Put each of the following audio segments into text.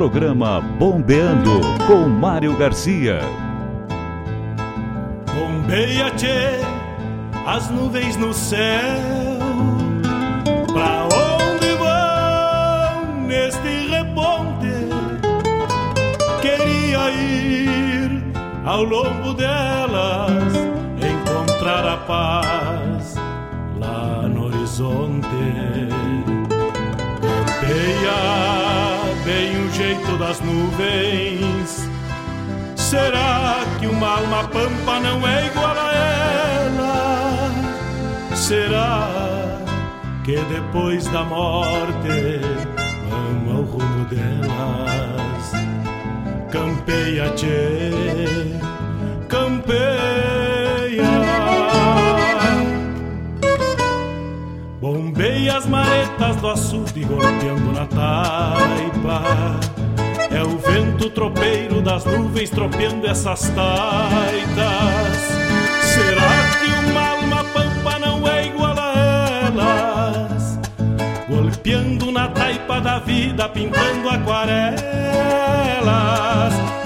Programa Bombeando com Mário Garcia. Bombeia, tchê, as nuvens no céu. Pra onde vão neste reponte? Queria ir ao longo delas, encontrar a paz lá no horizonte. Campeia bem o jeito das nuvens. Será que uma alma pampa não é igual a ela? Será que depois da morte vão ao rumo delas? Campeia, tchê, maretas do açude golpeando na taipa. É o vento tropeiro das nuvens tropeando essas taitas. Será que uma alma pampa não é igual a elas? Golpeando na taipa da vida, pintando aquarelas.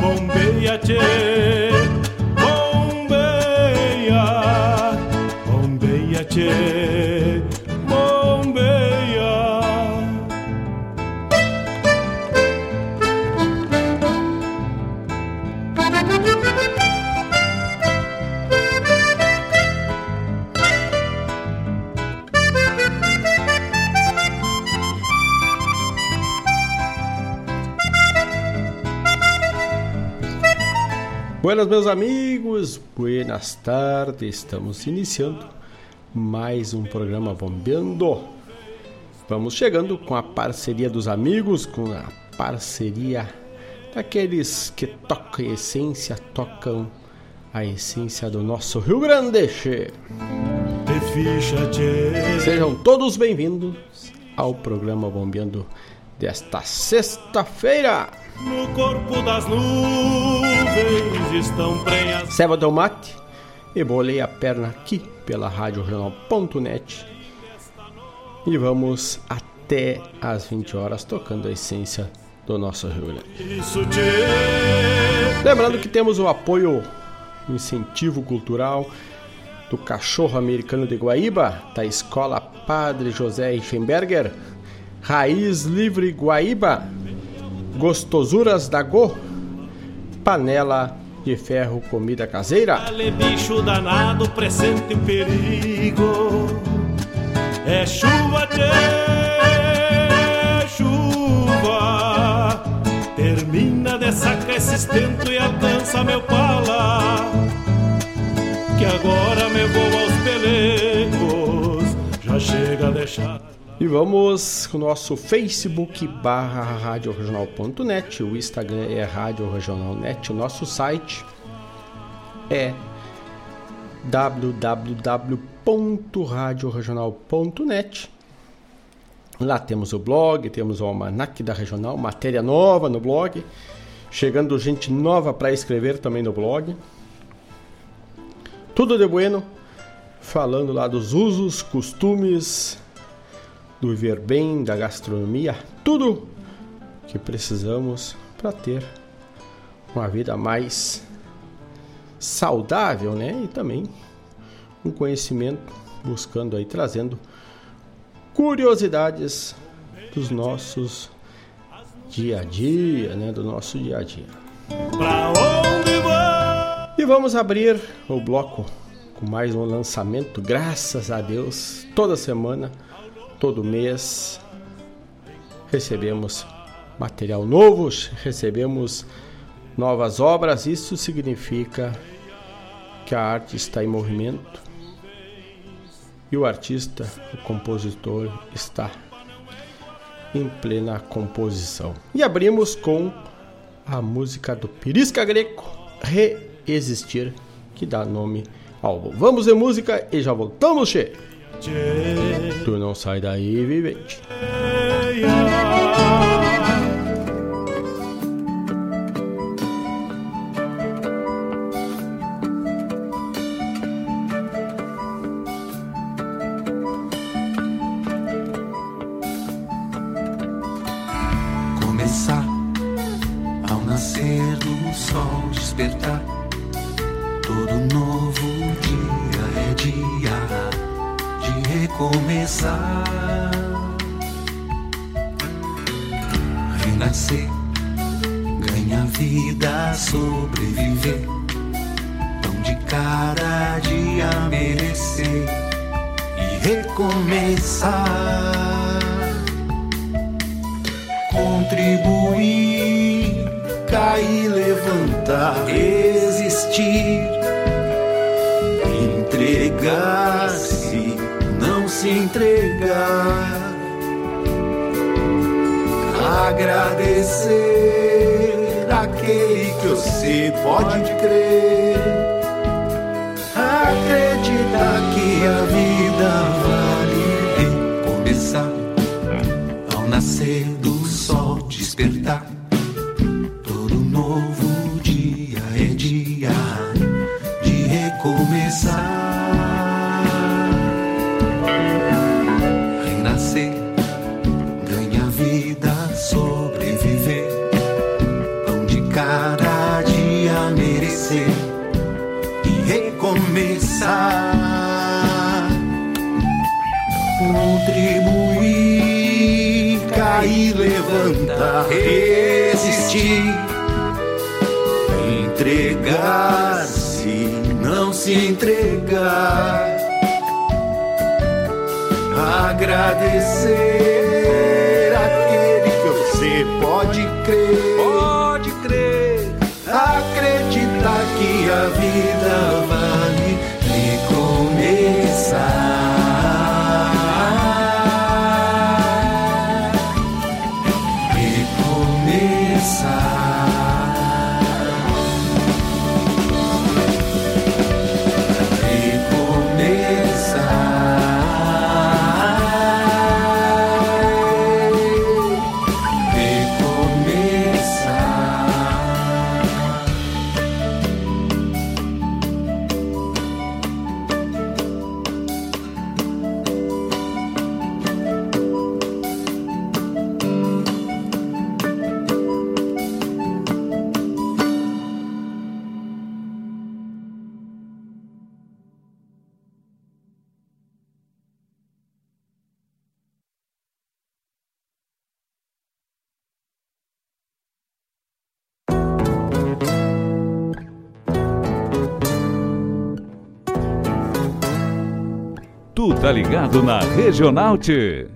Bombeia, tchê, Buenas, meus amigos, buenas tardes. Estamos iniciando mais um programa Bombeando. Vamos chegando com a parceria dos amigos, com a parceria daqueles que tocam a essência, tocam a essência do nosso Rio Grande. Sejam todos bem-vindos ao programa Bombeando desta sexta-feira. No corpo das nuvens estão prenhas. Ceva do mate e bolei a perna aqui pela Rádio e vamos até às 20 horas tocando a essência do nosso Rio Grande. Lembrando que temos o apoio, o incentivo cultural do Cachorro Americano de Guaíba, da Escola Padre José Reichenberger, Raiz Livre Guaíba, Gostosuras da Go, Panela de Ferro Comida Caseira, Ale bicho danado, presente o perigo. É chuva, tchê, chuva. Termina de sacar esse estento e alcança meu pala. Que agora me vou aos pelecos. Já chega a deixar. E vamos com o nosso Facebook barra radioregional.net, o Instagram é Rádio Regional Net, o nosso site é www.radioregional.net. Lá temos o blog, temos o Almanac da Regional, matéria nova no blog, chegando gente nova para escrever também no blog. Tudo de bueno, falando lá dos usos, costumes, do viver bem, da gastronomia, tudo que precisamos para ter uma vida mais saudável, né? E também um conhecimento buscando aí trazendo curiosidades dos nossos dia a dia, né? Do nosso dia a dia. E vamos abrir o bloco com mais um lançamento, graças a Deus, toda semana todo mês recebemos material novo, recebemos novas obras. Isso significa que a arte está em movimento e o artista, o compositor, está em plena composição. E abrimos com a música do Pirisca Greco, Reexistir, que dá nome ao álbum. Vamos de música e já voltamos, che! Tu não sai daí, vivente. Tá ligado na Regional T.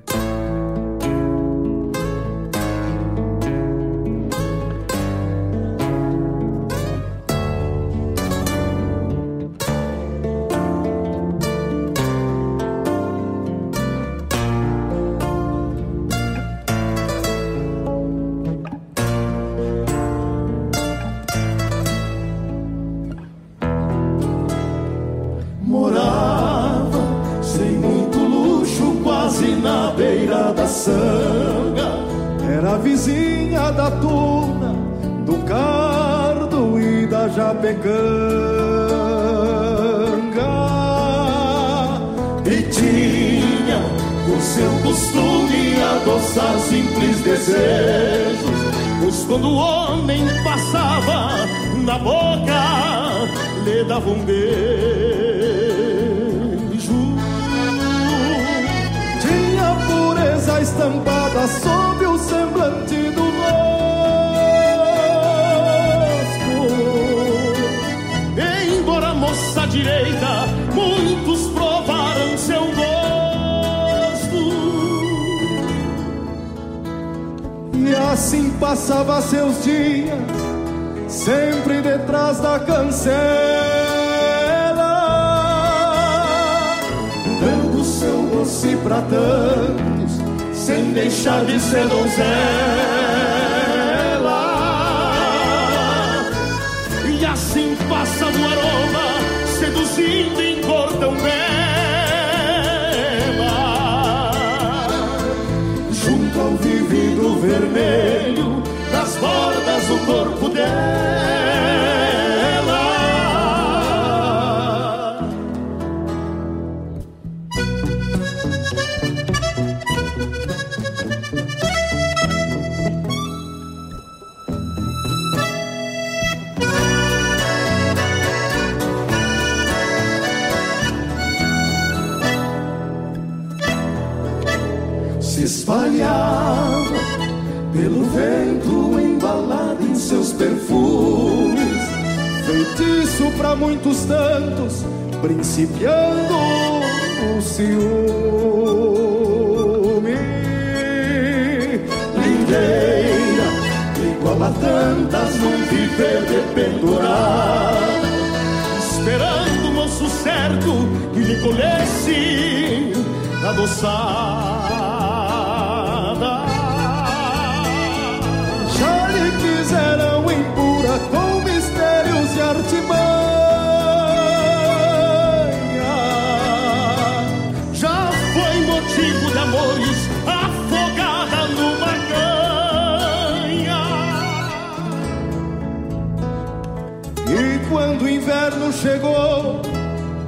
E quando o inverno chegou,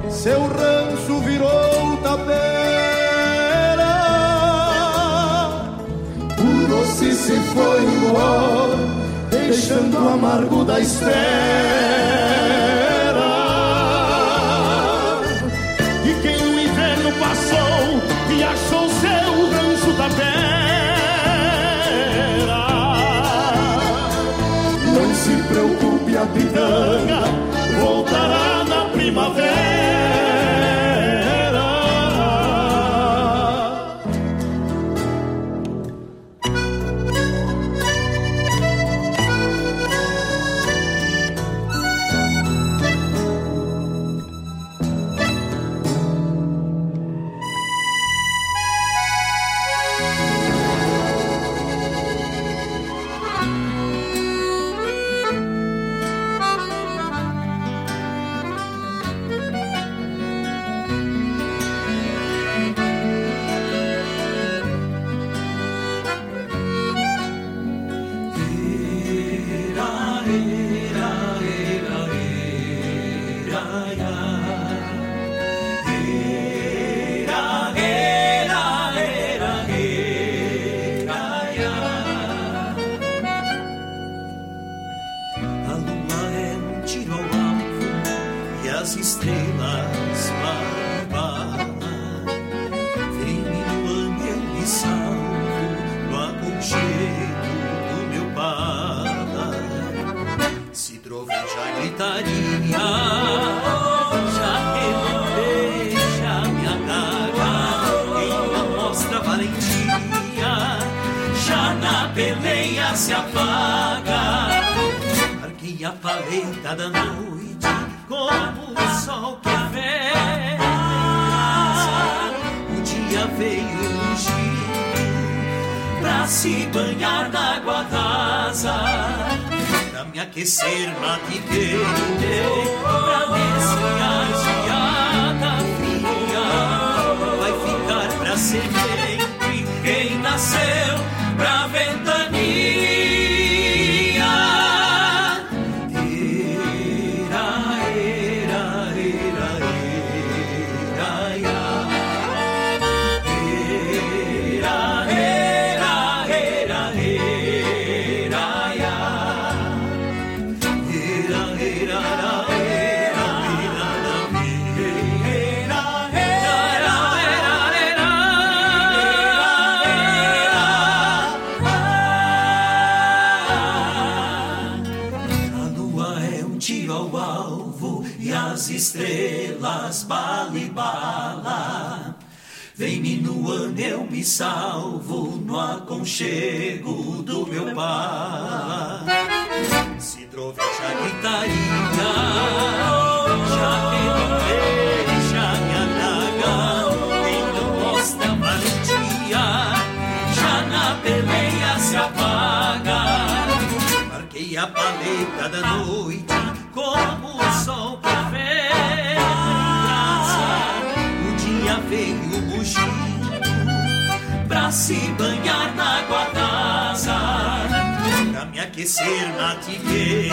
seu rancho virou tapete. doce se foi embora, deixando o amargo da espera. Preocupe, paleta da noite como o sol que vem. O dia veio ungido pra se banhar na água rasa. Pra me aquecer quente, pra desviar geada fria. Vai ficar pra sempre quem nasceu aconchego do meu pai. Se troveja a gritaria, já deixa minha daga, não mostra valentia, já na peleia se apaga. Marquei a paleta da noite como o sol vem O dia veio bugindo pra se banhar Pra me aquecer na tigre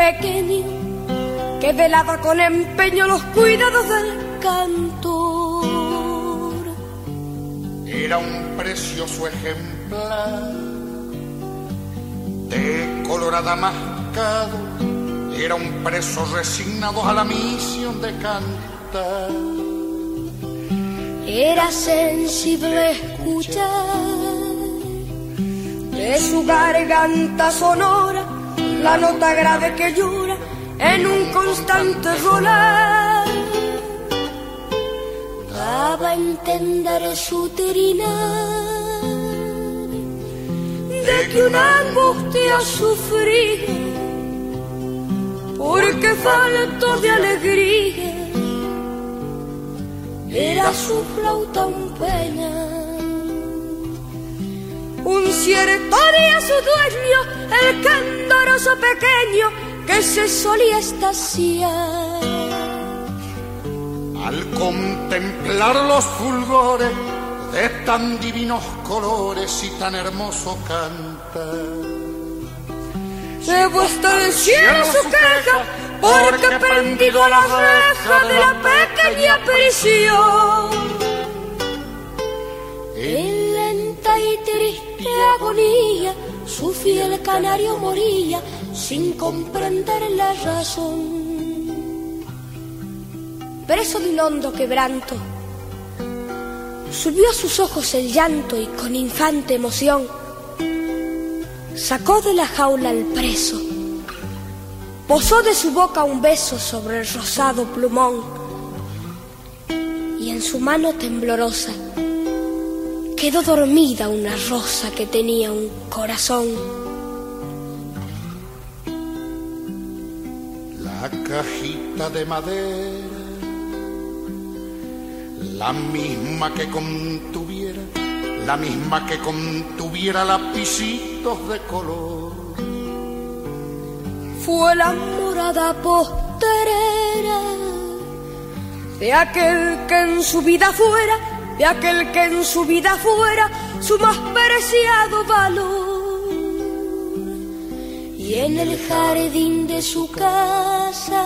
pequeño que velaba con empeño los cuidados del cantor. Era un precioso ejemplar de colorada mascado, era un preso resignado a la misión de cantar era sensible escuchar de su garganta sonora la nota grave que llora en un constante volar. Daba a entender su trinar de que una angustia sufría porque faltó de alegría era su flauta un peña. Un ciertorio a su dueño, el candoroso pequeño que se solía estaciar. Al contemplar los fulgores de tan divinos colores y tan hermoso cantar. Se vuestra el cielo su queja porque prendido la reja de la pequeña prisión. Y triste agonía, su fiel canario moría sin comprender la razón. Preso de un hondo quebranto, subió a sus ojos el llanto y con infante emoción sacó de la jaula al preso posó de su boca un beso sobre el rosado plumón y en su mano temblorosa quedó dormida una rosa que tenía un corazón. La cajita de madera, la misma que contuviera, la misma que contuviera lapicitos de color fue la morada posterera de aquel que en su vida fuera, de aquel que en su vida fuera su más preciado valor. Y en el jardín de su casa,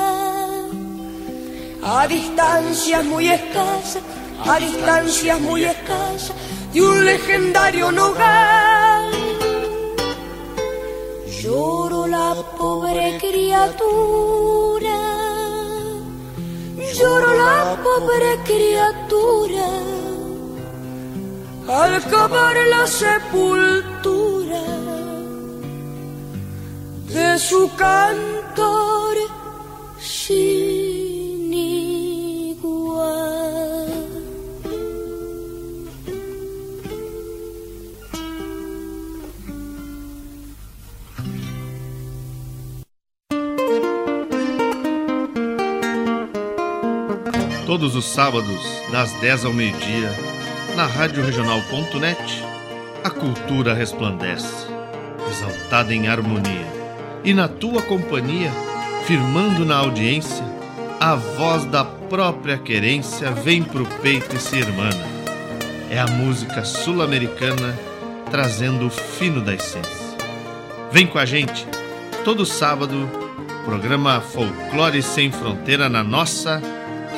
a distancias muy escasas, a distancias muy escasas, de un legendario nogal Lloro la pobre criatura, lloro la pobre criatura, al cavar la sepultura de su cantor sin igual. Todos os sábados, das 10 ao meio-dia, na Rádio Regional.net, a cultura resplandece, exaltada em harmonia. E na tua companhia, firmando na audiência, a voz da própria querência vem pro peito e se irmana. É a música sul-americana trazendo o fino da essência. Vem com a gente, todo sábado, programa Folclore Sem Fronteira na nossa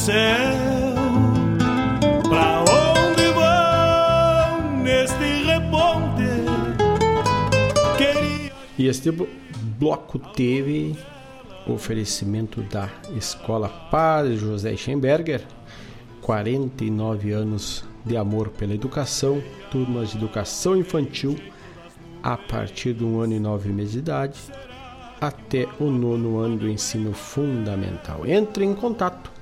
Céu. Pra onde vão neste reponte? Queria... E este bloco teve oferecimento da Escola Padre José Schemberger 49 anos de amor pela educação, turmas de educação infantil a partir de um ano e nove meses de idade até o nono ano do ensino fundamental. Entre em contato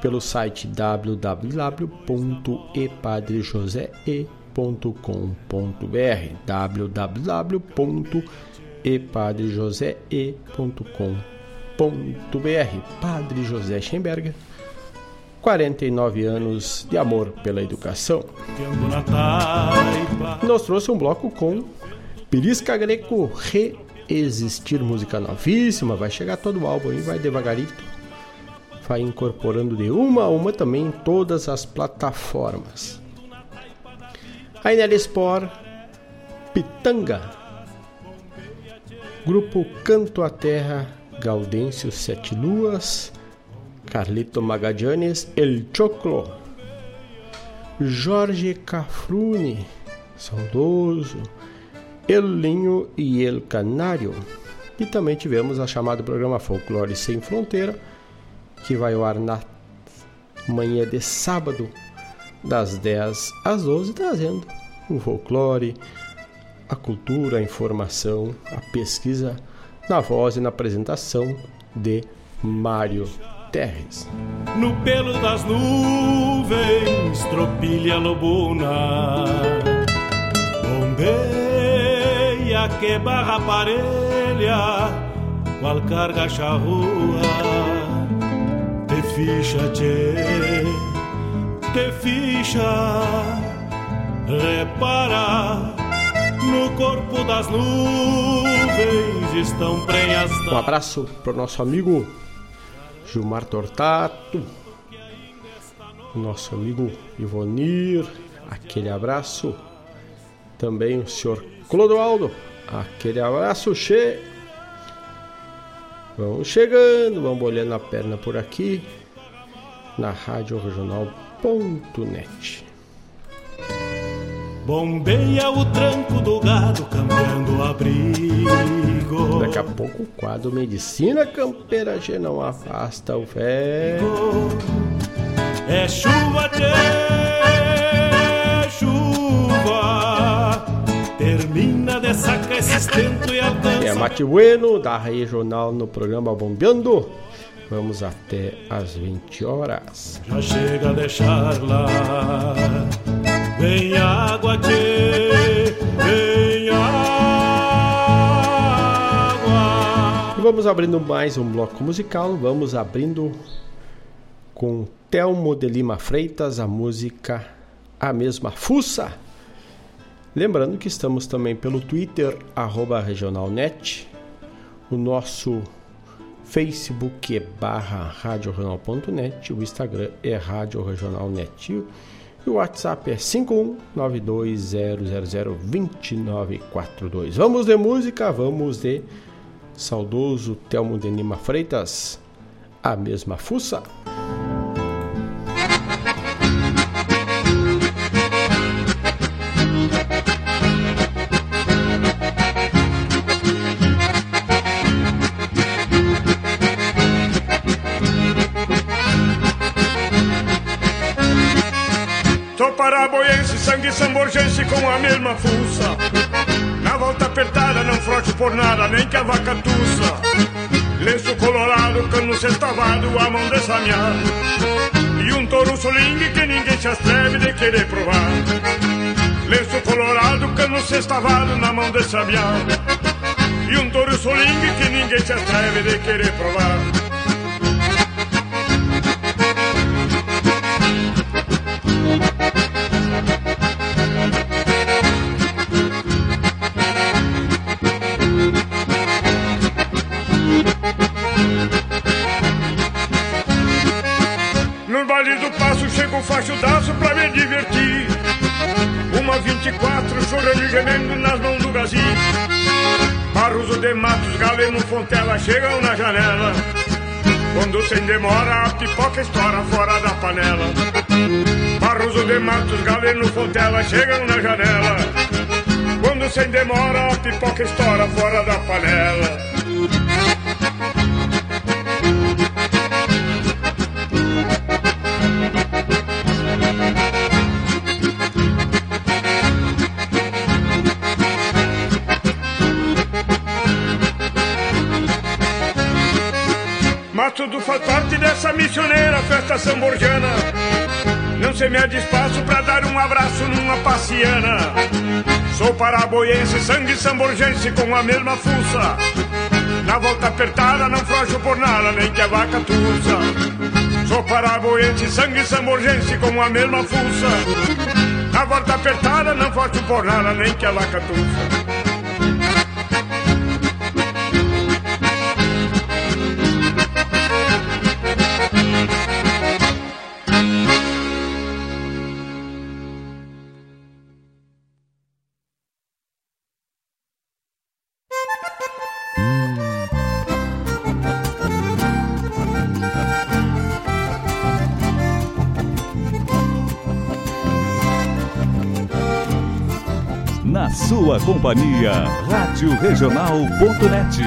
pelo site www.epadrejosee.com.br www.epadrejosee.com.br Padre José Schemberger 49 anos de amor pela educação. Nos trouxe um bloco com Pirisca Greco Reexistir, música novíssima. Vai chegar todo o álbum e vai devagarito. Vai incorporando de uma a uma também todas as plataformas. A Inel Sport, Pitanga. Grupo Canto à Terra, Gaudêncio Sete Luas. Carlito Magadianes, El Choclo, Jorge Cafrune, saudoso, El Linho e El Canário. E também tivemos a chamada programa Folclore Sem Fronteira, que vai ao ar na manhã de sábado, das 10 às 12, trazendo o folclore, a cultura, a informação, a pesquisa na voz e na apresentação de Mário Terres. No pelo das nuvens, tropilha lobuna, bombeia que barra parelha, qual carga charrua, ficha, te, te ficha, repara. No corpo das nuvens estão prenhas. Um abraço para o nosso amigo Gilmar Tortato, nosso amigo Ivonir, aquele abraço. Também o senhor Clodoaldo, aquele abraço che. Vamos chegando, vamos olhando a perna por aqui na Rádio Regional.net. Bombeia o tranco do gado cambiando abrigo. Daqui a pouco o quadro Medicina Campeira G não afasta o velho. É chuva, tchê, chuva. Termina de sacar esse estento e alcança. É Mate Bueno da Regional no programa Bombeando. Vamos até às 20 horas. Já chega a deixar lá. Vem água, tchê, vem água. E vamos abrindo mais um bloco musical. Vamos abrindo com Telmo de Lima Freitas, a música A Mesma Fuça. Lembrando que estamos também pelo Twitter, arroba regionalnet, o nosso Facebook é barra radioregional.net, o Instagram é Rádio e o WhatsApp é 51920002942. Vamos de música, vamos de saudoso Telmo de Lima Freitas, a mesma fuça. Sangue samborgense com a mesma fuça. Na volta apertada, não frote por nada, nem que a vaca tussa. Lenço colorado, cano sextavado, a mão dessamear. E um touro solingue que ninguém se atreve de querer provar. Lenço colorado, cano sextavado, na mão dessamear. E um touro solingue que ninguém se atreve de querer provar. Passo chega o fachudaço pra me divertir. Uma 24 chorando e gemendo nas mãos do gazinho. Barroso de matos, galeno, fontela chegam na janela. Quando sem demora a pipoca estoura fora da panela. Barroso de matos, galeno, fontela chegam na janela. Quando sem demora a pipoca estoura fora da panela. Tudo faz parte dessa missioneira festa samborjana. Não se mede espaço pra dar um abraço numa paciana. Sou paraboiense, sangue samborgense com a mesma fuça. Na volta apertada não frouxo por nada, nem que a vaca tussa. Sou paraboiense, sangue samborgense com a mesma fuça. Na volta apertada não frouxo por nada, nem que a vaca tussa. Sua companhia. Rádio Regional.net.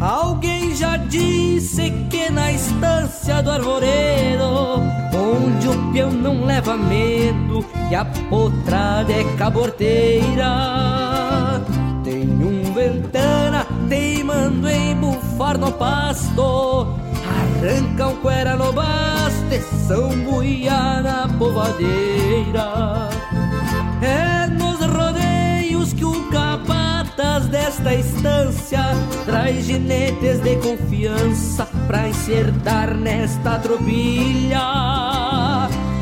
Alguém já disse que na estância do arvoredo, onde o peão não leva medo e a potrada é caborteira, tem um ventana teimando em bufar no pasto Arrancam cuera no baste, são buia na povadeira. É nos rodeios que o capataz desta estância traz jinetes de confiança pra encertar nesta tropilha.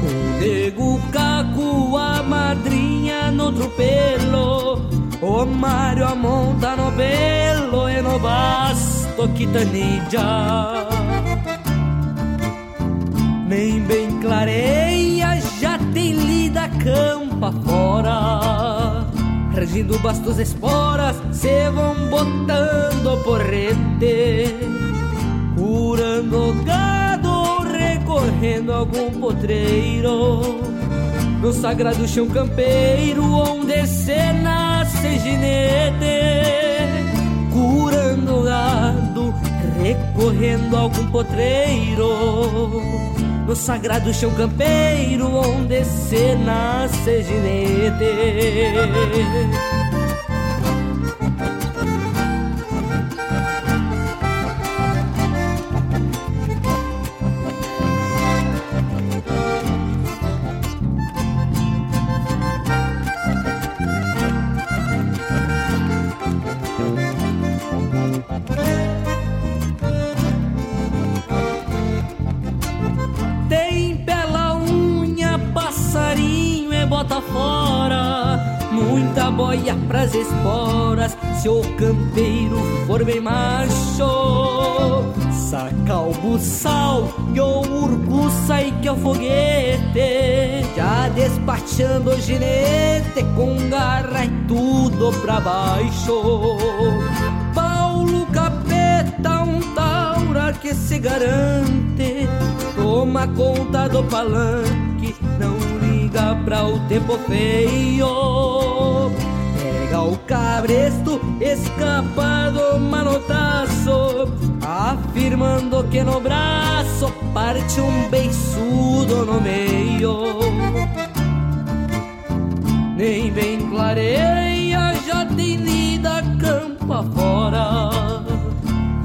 O nego caco, a madrinha no tropelo, o Mário a monta no pelo e no basto quitanilla nem bem clareia, já tem lida campa fora. Regindo bastos esporas, se vão botando porrete, curando gado, recorrendo algum potreiro. No sagrado chão campeiro, onde se nasce ginete, curando gado, recorrendo algum potreiro no sagrado chão campeiro onde se nasce ginete. Se o campeiro for bem macho Saca o buçal e o urco sai que é o foguete. Já despachando o ginete com garra e tudo pra baixo. Paulo Capeta, um taura que se garante Toma conta do palanque, não liga pra o tempo feio cabresto, escapado manotaço Afirmando que no braço parte um beiçudo no meio. Nem bem clareia, já tem lida campa fora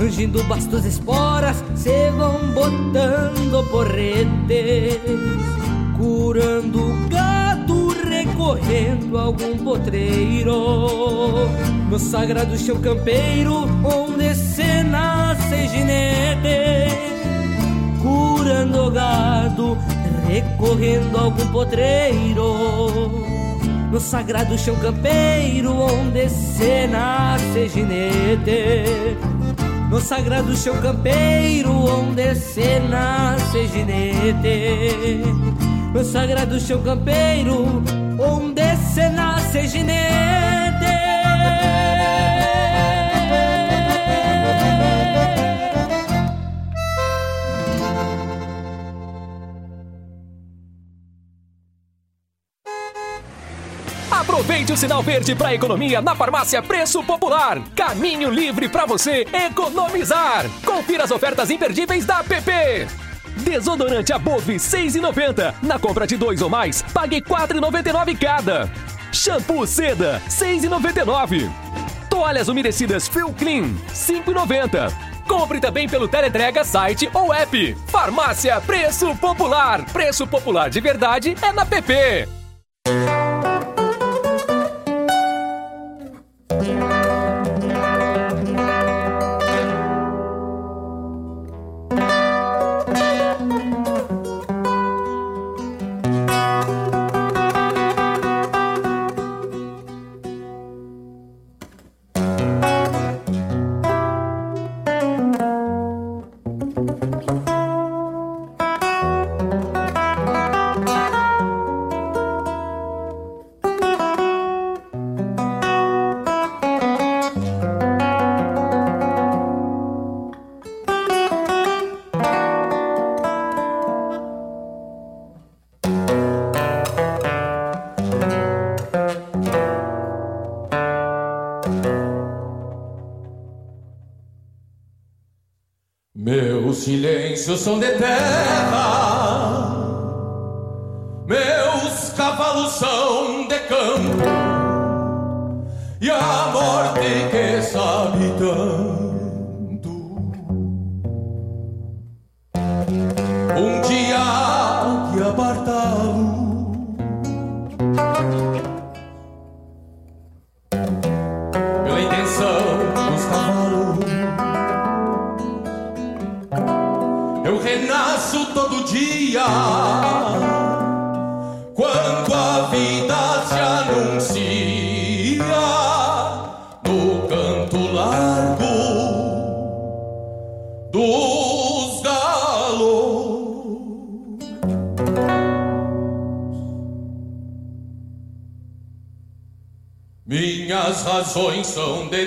Angindo bastos esporas, se vão botando porretes Curando recorrendo a algum potreiro. No sagrado chão campeiro onde se nasce ginete Curando gado recorrendo algum potreiro. No sagrado chão campeiro onde se nasce ginete no sagrado chão campeiro onde se nasce ginete no sagrado chão campeiro, onde se nasce ginete. Aproveite o sinal verde para economia na farmácia Preço Popular. Caminho livre para você economizar. Confira as ofertas imperdíveis da PP. Desodorante Above 6,90. Na compra de dois ou mais, pague 4,99 cada. Shampoo Seda 6,99. Toalhas umedecidas Feel Clean 5,90. Compre também pelo Teleentrega, site ou app. Farmácia Preço Popular. Preço popular de verdade é na PP.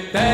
te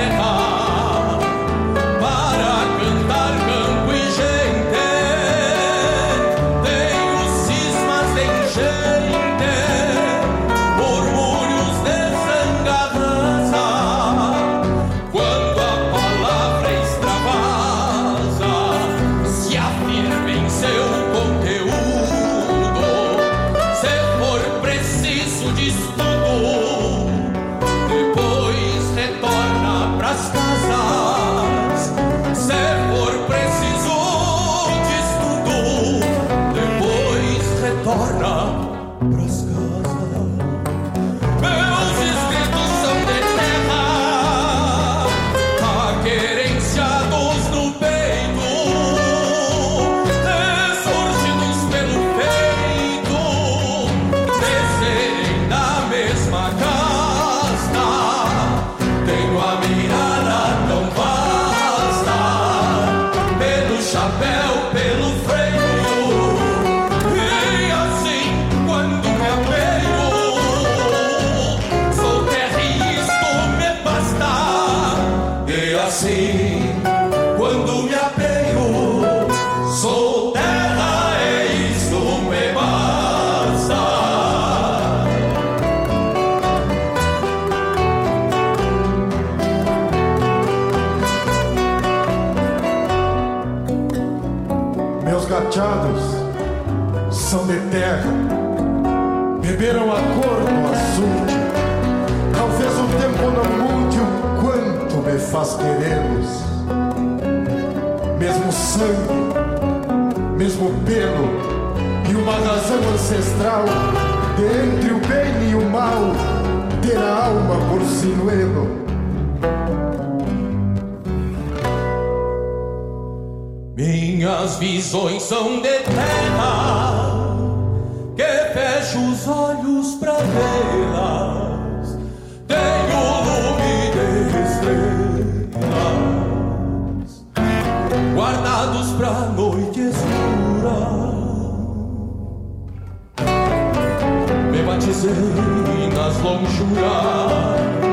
entre o bem e o mal, ter a alma por sinuelo. Minhas visões são de terra, que fecho os olhos pra vê-las. Tenho lume de estrelas, guardados pra noite escura. bahçesi Nazlım şura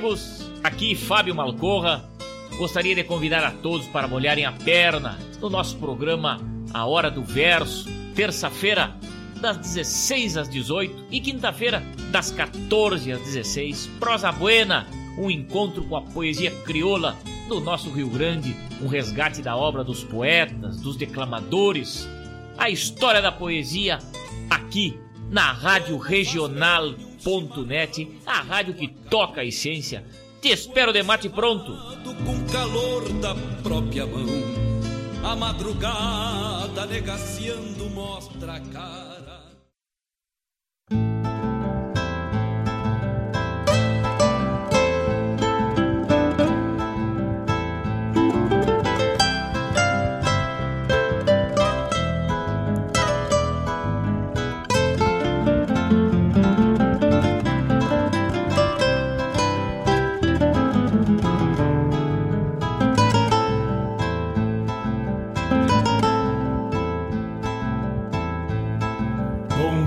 amigos, aqui Fábio Malcorra. Gostaria de convidar a todos para molharem a perna no nosso programa A Hora do Verso, terça-feira das 16 às 18 e quinta-feira das 14 às 16. Prosa Buena, um encontro com a poesia crioula do nosso Rio Grande, um resgate da obra dos poetas, dos declamadores, a história da poesia aqui na Rádio Regional.net, a rádio que toca a essência. Te espero de mate pronto. com calor da própria mão. A madrugada negaciando mostra a cara.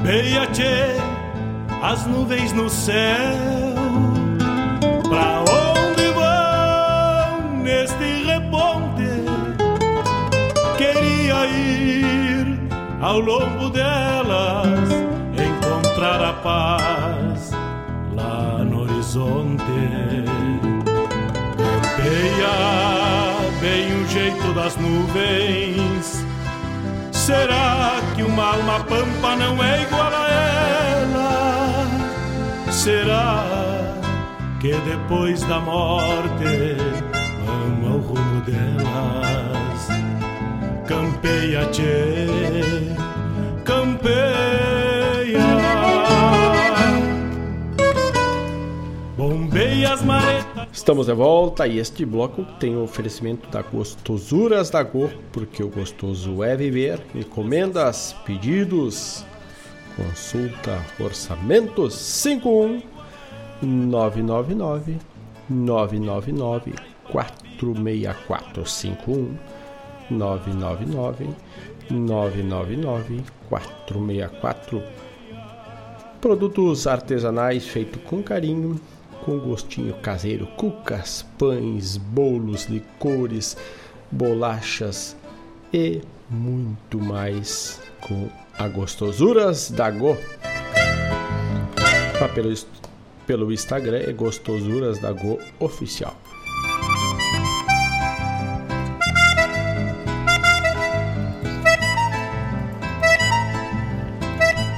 Bombeia, tchê, as nuvens no céu. Pra onde vão neste reponte? Queria ir ao longo delas, encontrar a paz lá no horizonte. Campeia bem o jeito das nuvens. Será que uma alma pampa não é igual a ela? Será que depois da morte vão ao rumo delas? Campeia, tchê, campeia. Estamos de volta e este bloco tem o oferecimento da Gostosuras da Go, porque o gostoso é viver. Encomendas, pedidos, consulta, orçamentos 51 999 999 464 51 999 999 464 Produtos artesanais feitos com carinho com gostinho caseiro, cucas, pães, bolos, licores, bolachas e muito mais com a Gostosuras da Go. Lá pelo, pelo Instagram é Gostosuras da Go Oficial.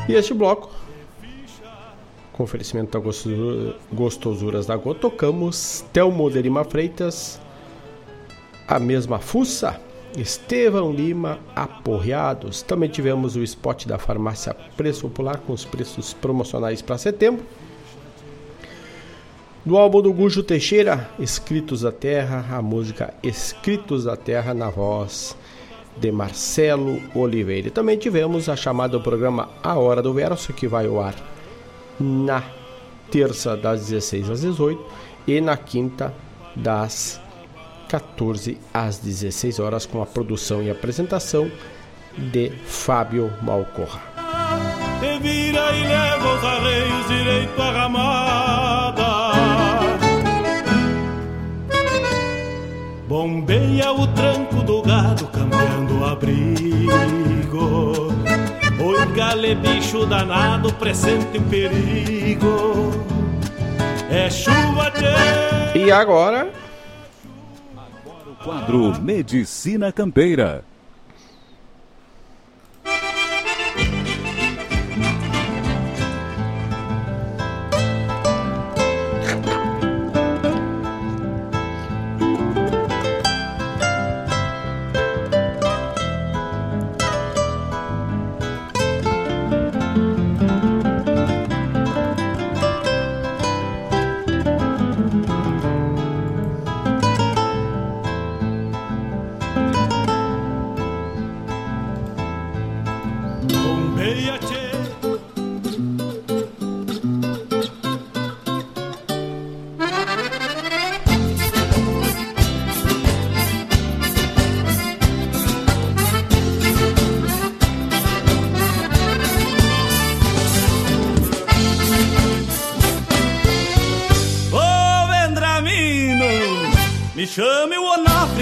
E este bloco com oferecimento da Gostosura- Gostosuras da Go, tocamos Telmo de Lima Freitas, A Mesma Fuça, Estevão Lima, Aporreados. Também tivemos o spot da farmácia Preço Popular com os preços promocionais para setembro. Do álbum do Gujo Teixeira, Escritos da Terra, a música Escritos da Terra na voz de Marcelo Oliveira. Também tivemos a chamada do programa A Hora do Verso, que vai ao ar na terça das 16 às 18 e na quinta das 14 às 16 horas, com a produção e apresentação de Fábio Malcorra. Te vira e leva os arreios direito à ramada. Bombeia o tranco do gado, cambiando o abrigo. Gale, bicho danado, presente o perigo. É chuva de... E agora? Agora o quadro Medicina Campeira.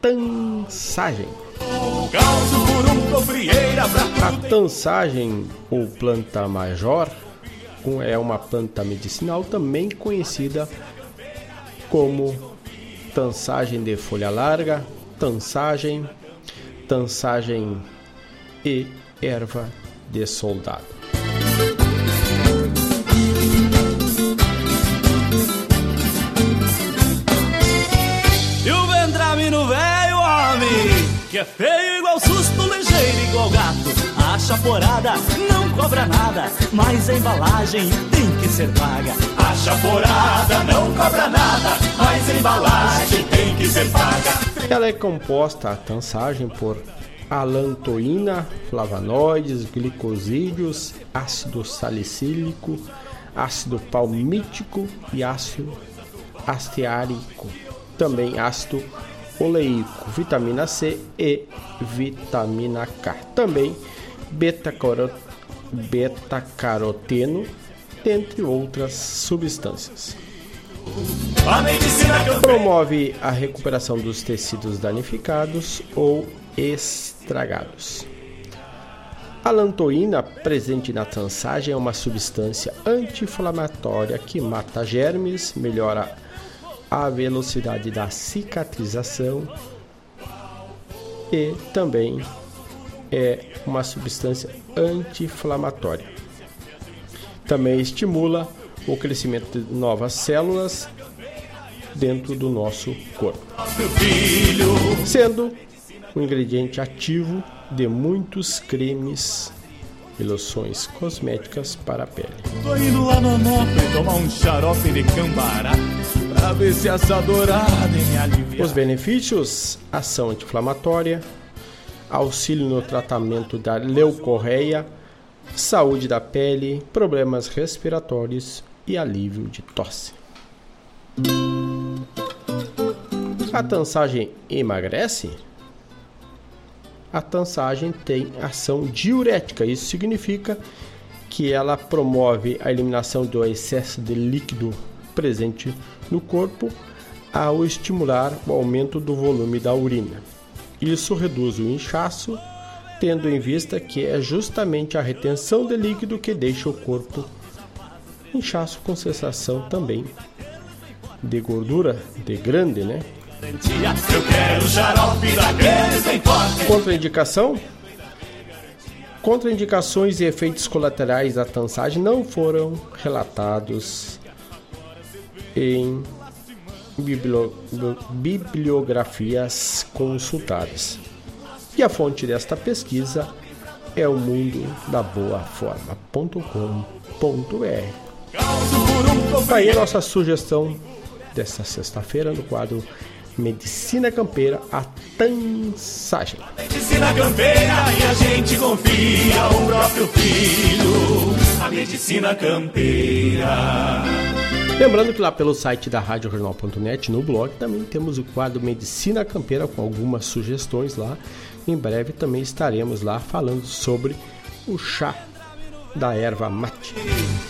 tansagem. A tansagem ou planta major é uma planta medicinal também conhecida como tansagem de folha larga, tansagem, tansagem e erva de soldado. Que é feio igual susto, ligeiro igual gato. A chaporada não cobra nada, mas a embalagem tem que ser paga. A chaporada não cobra nada, mas a embalagem tem que ser paga. Ela é composta, a tansagem, por alantoína, flavonoides, glicosídeos, ácido salicílico, ácido palmítico e ácido asteárico. Também ácido oleico, vitamina C e vitamina K. Também beta-caroteno, entre outras substâncias. Promove a recuperação dos tecidos danificados ou estragados. A lantoína, presente na tansagem, é uma substância anti-inflamatória que mata germes, melhora a velocidade da cicatrização e também é uma substância anti-inflamatória. Também estimula o crescimento de novas células dentro do nosso corpo, sendo um ingrediente ativo de muitos cremes loções cosméticas para a pele. Tô indo lá no tomar um xarope de cambará pra ver se essa dourada me alivia. Os benefícios: ação anti-inflamatória, auxílio no tratamento da leucorreia, saúde da pele, problemas respiratórios e alívio de tosse. A tansagem emagrece? A tansagem tem ação diurética, isso significa que ela promove a eliminação do excesso de líquido presente no corpo ao estimular o aumento do volume da urina. Isso reduz o inchaço, tendo em vista que é justamente a retenção de líquido que deixa o corpo inchaço com sensação também de gordura de grande, né? Contraindicação? Contraindicações e efeitos colaterais da tansagem não foram relatados em bibliografias consultadas. E a fonte desta pesquisa é o mundo da boa forma.com.br. Tá aí a nossa sugestão desta sexta-feira no quadro Medicina Campeira, a tansagem. Medicina Campeira e a gente confia o próprio filho, a Medicina Campeira. Lembrando que lá pelo site da RádioJornal.net, no blog, também temos o quadro Medicina Campeira com algumas sugestões lá. Em breve também estaremos lá falando sobre o chá da erva mate.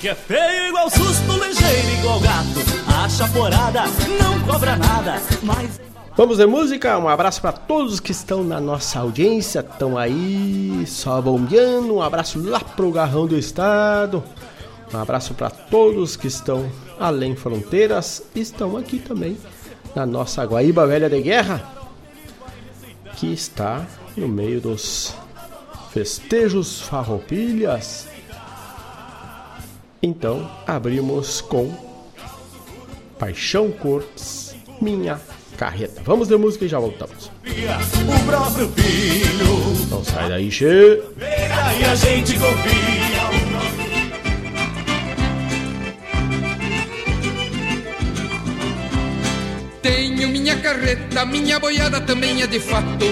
Que é feio igual susto, ligeiro igual gato. A chaporada não cobra nada, mas. Vamos de música, um abraço para todos que estão na nossa audiência, estão aí só bombeando, um abraço lá pro Garrão do Estado, um abraço para todos que estão além fronteiras, estão aqui também na nossa Guaíba Velha de Guerra, que está no meio dos festejos farroupilhas. Então, abrimos com Paixão Cortes, Minha Carreta. Vamos de música e já voltamos. O próprio filho. Não sai daí, che. E a gente confia. Tenho minha carreta, minha boiada também é de fato.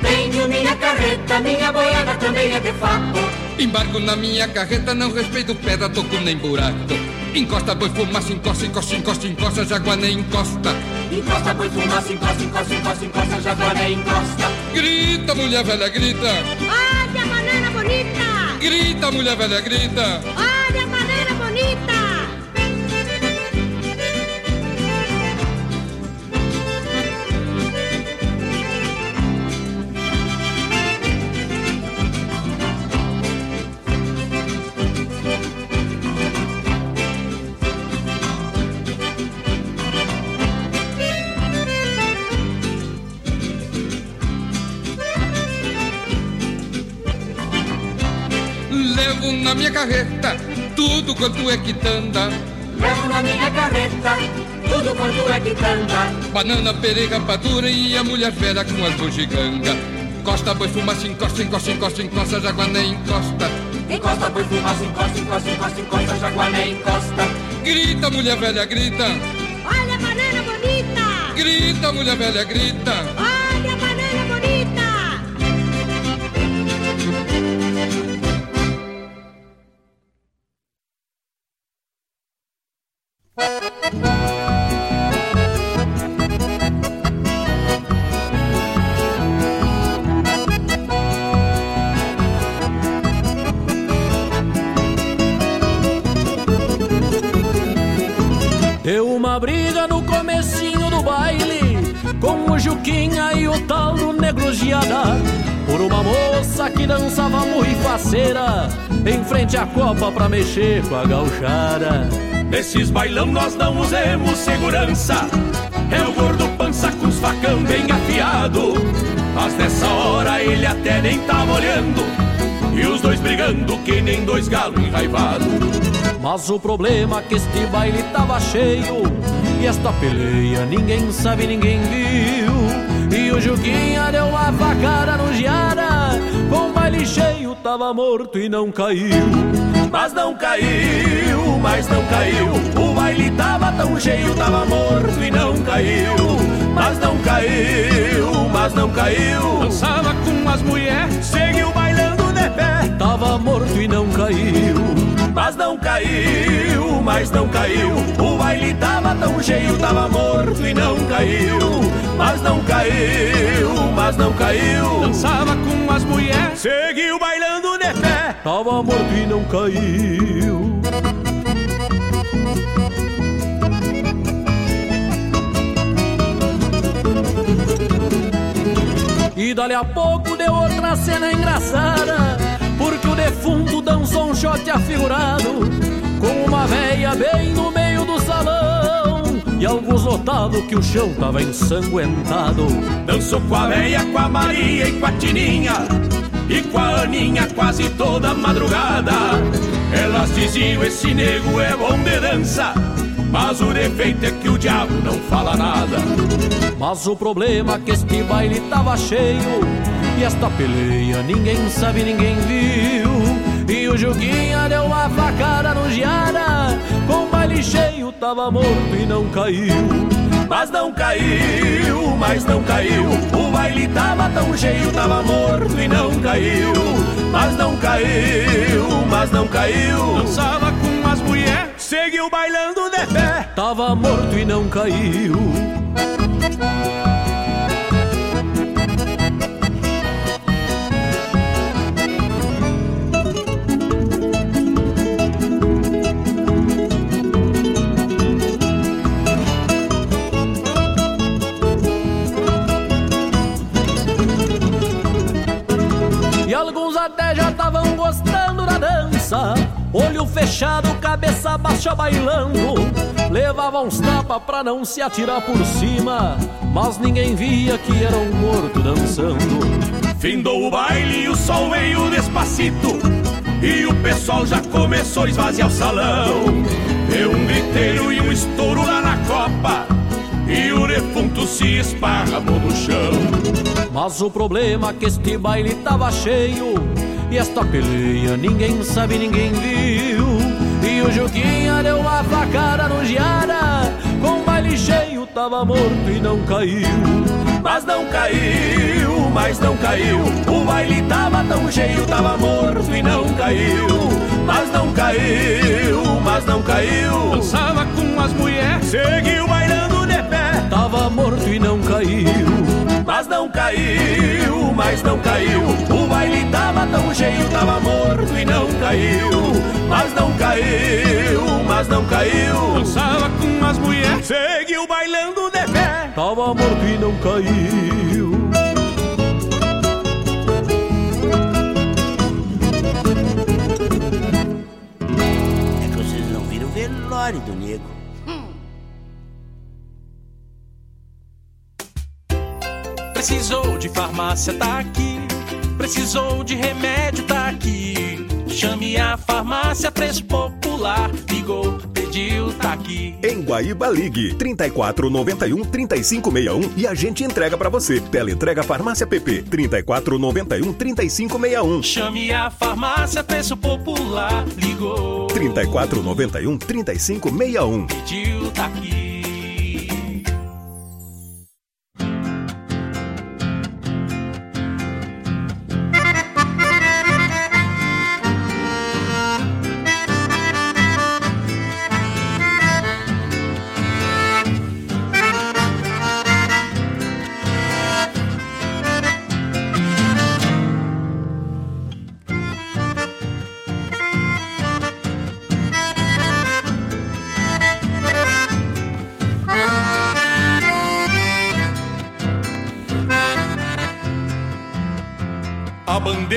Tenho minha carreta, minha boiada também é de fato. Embarco na minha carreta, não respeito pedra, toco nem buraco. Encosta, boi, fumaça, encosta, encosta, encosta, encosta, jaguar nem encosta. Encosta, boi, fumaça, encosta, encosta, encosta, encosta, jaguar nem encosta. Grita, mulher velha, grita. Olha a banana bonita. Grita, mulher velha, grita. Olha a banana bonita. Levo na minha carreta tudo quanto é quitanda. Levo na minha carreta tudo quanto é quitanda. Banana, pera e rapadura e a mulher velha com as bugiganga. Costa, boi, fumaça, encosta, encosta, encosta, encosta, jaguar nem encosta. Encosta, boi, fumaça, encosta, encosta, encosta, encosta, jaguar nem encosta. Grita, mulher velha, grita. Olha a banana bonita. Grita, mulher velha, grita. Por uma moça que dançava muito faceira Em frente à copa pra mexer com a gauchara Nesses bailão nós não usemos segurança. É o gordo pança com os facão bem afiado. Mas nessa hora ele até nem tava olhando. E os dois brigando que nem dois galos enraivados. Mas o problema é que este baile tava cheio E esta peleia ninguém sabe, ninguém viu E o Juquinha deu uma facada no Giara Com o baile cheio tava morto e não caiu Mas não caiu, mas não caiu. O baile tava tão cheio, tava morto e não caiu. Mas não caiu, mas não caiu. Dançava com as mulheres, seguiu bailando de pé. Tava morto e não caiu. Mas não caiu, mas não caiu. O baile tava tão cheio, tava morto e não caiu. Mas não caiu, mas não caiu. Dançava com as mulheres, seguiu bailando de pé. Tava morto e não caiu. E dali a pouco deu outra cena engraçada defunto dançou um shot afigurado Com uma véia bem no meio do salão E alguns notavam que o chão tava ensanguentado. Dançou com a véia, com a Maria e com a Tininha E com a Aninha quase toda madrugada. Elas diziam, esse nego é bom de dança Mas o defeito é que o diabo não fala nada. Mas o problema é que este baile tava cheio E esta peleia ninguém sabe, ninguém viu Juguinha deu uma facada no Giara Com o baile cheio tava morto e não caiu mas não caiu, mas não caiu. O baile tava tão cheio, tava morto e não caiu. Mas não caiu, mas não caiu. Dançava com as mulheres, seguiu bailando de pé. Tava morto e não caiu. Até já estavam gostando da dança. Olho fechado, cabeça baixa bailando. Levava uns tapas pra não se atirar por cima. Mas ninguém via que era um morto dançando. Findou o baile e o sol veio despacito. E o pessoal já começou a esvaziar o salão. Deu um griteiro e um estouro lá na copa. E o defunto se esparramou no chão. Mas o problema é que este baile tava cheio E esta peleia ninguém sabe, ninguém viu E o Juquinha deu uma facada no Giara Com o baile cheio tava morto e não caiu Mas não caiu, mas não caiu O baile tava tão cheio, tava morto e não caiu Mas não caiu, mas não caiu Dançava com as mulheres, seguiu bailando de pé Tava morto e não caiu mas não caiu, mas não caiu. O baile tava tão cheio, tava morto e não caiu. Mas não caiu, mas não caiu. Dançava com as mulheres, seguiu bailando de pé. Tava morto e não caiu. É que vocês não viram o velório do nego. Precisou de farmácia, tá aqui. Precisou de remédio, tá aqui. Chame a farmácia Preço Popular. Ligou, pediu, tá aqui. Em Guaíba Ligue 3491 3561 e a gente entrega para você. Teleentrega Farmácia PP 3491 3561. Chame a farmácia Preço Popular. Ligou. 3491 3561. Pediu, tá aqui.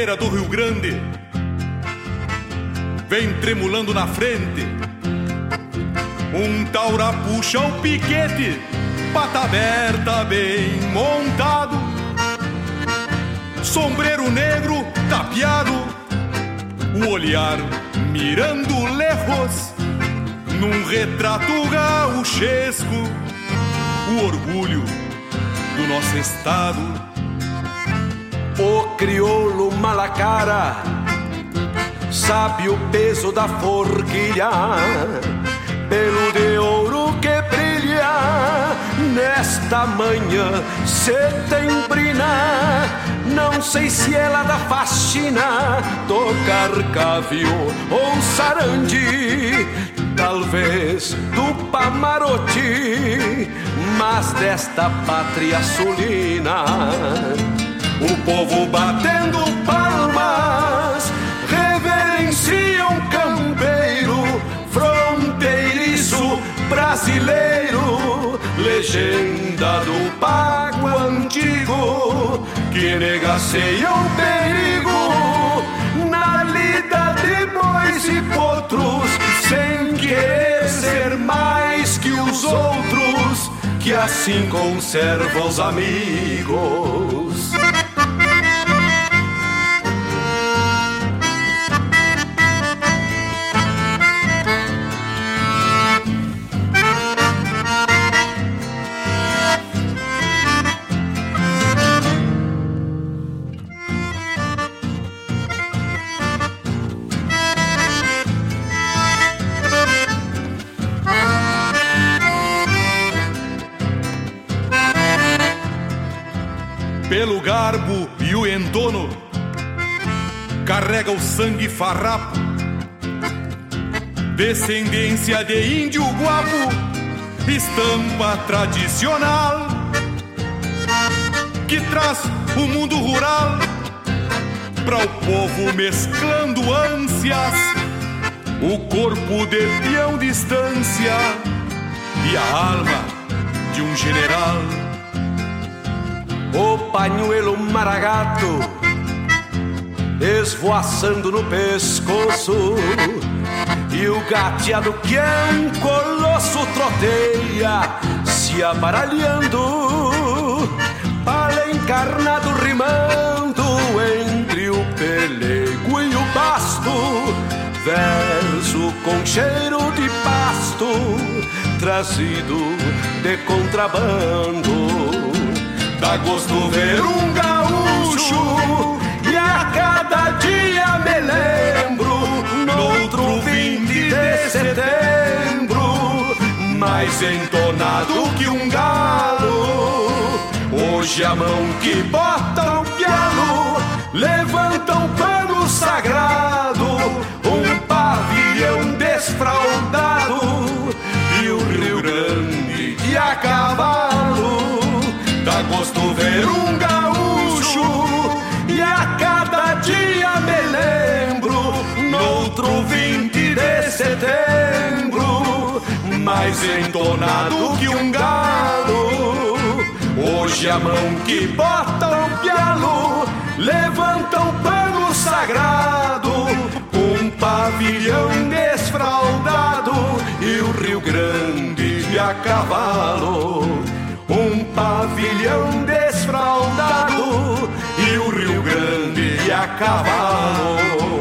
Bandeira do Rio Grande. Vem tremulando na frente. Um taura puxa o piquete, pata aberta bem montado. Sombreiro negro tapeado, o olhar mirando lejos, num retrato gauchesco, o orgulho do nosso estado. O crioulo malacara sabe o peso da forquilha, pelo de ouro que brilha nesta manhã setembrina. Não sei se ela da faxina tocar cavio ou sarandi, talvez do Pamarote, mas desta pátria sulina o povo batendo palmas reverencia um campeiro fronteiriço brasileiro, legenda do pago antigo que negaceia o perigo na lida de bois e potros sem querer ser mais que os outros que assim conserva os amigos. Pelo garbo e o entono, carrega o sangue farrapo, descendência de índio guapo, estampa tradicional, que traz o mundo rural para o povo mesclando ânsias, o corpo de peão distância e a alma de um general. O pañuelo maragato esvoaçando no pescoço. E o gateado que é um colosso troteia se aparalhando, pala encarnado rimando entre o pelego e o basto, verso com cheiro de pasto trazido de contrabando. Dá gosto ver um gaúcho e a cada dia me lembro no outro 20 de setembro, mais entonado que um galo. Hoje a mão que bota o piano mais entonado que um galo. Hoje a mão que bota o pialo levanta um pano sagrado, um pavilhão desfraldado e o Rio Grande a cavalo. Um pavilhão desfraldado e o Rio Grande a cavalo.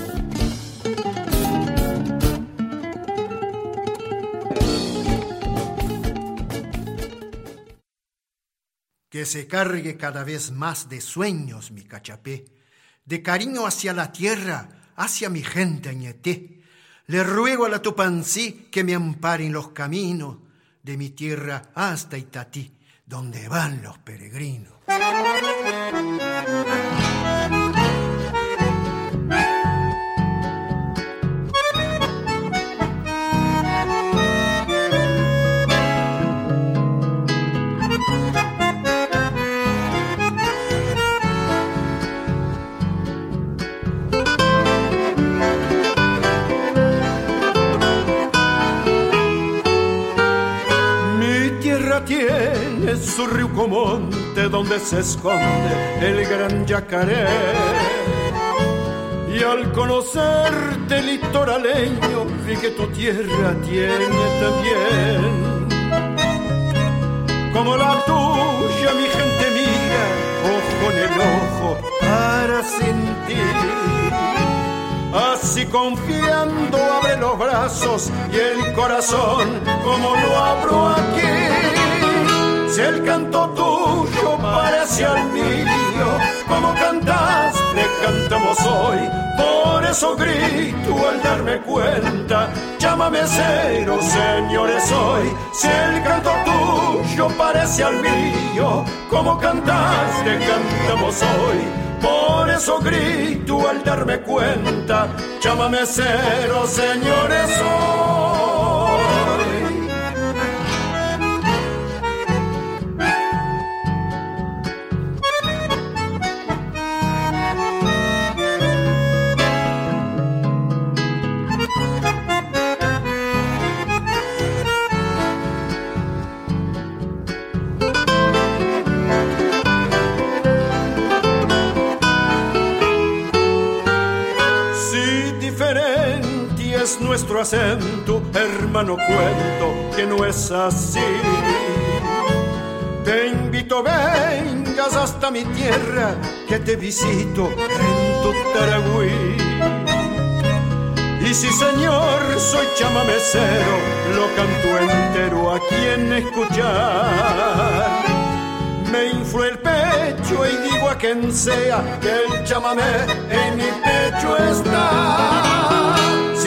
Que se cargue cada vez más de sueños mi cachapé, de cariño hacia la tierra, hacia mi gente añeté. Le ruego a la Tupancí que me ampare en los caminos de mi tierra hasta Itatí, donde van los peregrinos. Tiene su monte donde se esconde el gran yacaré. Y al conocerte litoraleño vi que tu tierra tiene también. Como la tuya mi gente mira, ojo en el ojo para sentir. Así confiando abre los brazos y el corazón como lo abro aquí. Si el canto tuyo parece al mío, como cantaste, cantamos hoy. Por eso grito al darme cuenta, llámame cero, señores, hoy. Si el canto tuyo parece al mío, como cantaste, cantamos hoy. Por eso grito al darme cuenta, llámame cero, señores, hoy. Nuestro acento, hermano, cuento que no es así. Te invito, vengas hasta mi tierra, que te visito en tu Taragüí. Y si señor, soy chamamecero, lo canto entero a quien escuchar. Me infló el pecho y digo a quien sea que el chamamé en mi pecho está.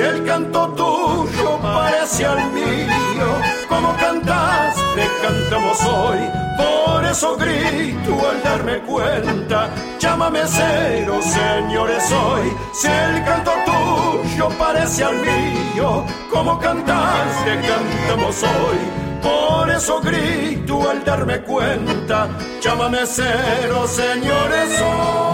El canto tuyo parece al mío, como cantas, te cantamos hoy. Por eso grito al darme cuenta, llámame cero, señores, hoy. Si el canto tuyo parece al mío, como cantas, te cantamos hoy. Por eso grito al darme cuenta, llámame cero, señores, hoy.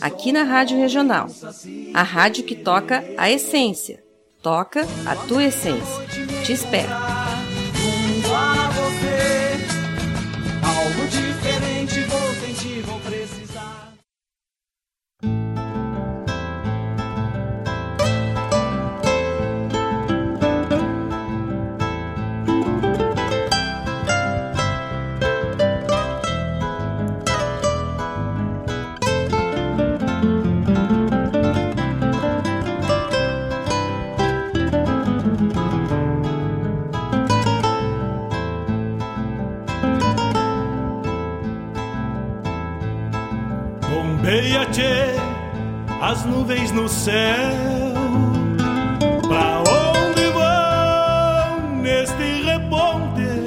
aqui na Rádio Regional. A rádio que toca a essência. Toca a tua essência. Te espero. Bombeia, tchê, as nuvens no céu. Pra onde vão neste reponte?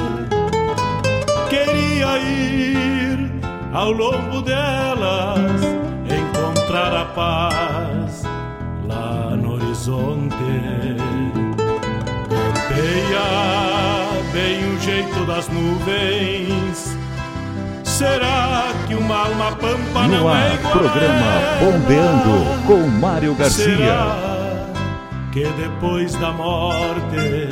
Queria ir ao longo delas, encontrar a paz lá no horizonte. Campeia bem o jeito das nuvens. Será que uma alma pampa No não é ar, igual programa? Bombeando com Mário Garcia. Será que depois da morte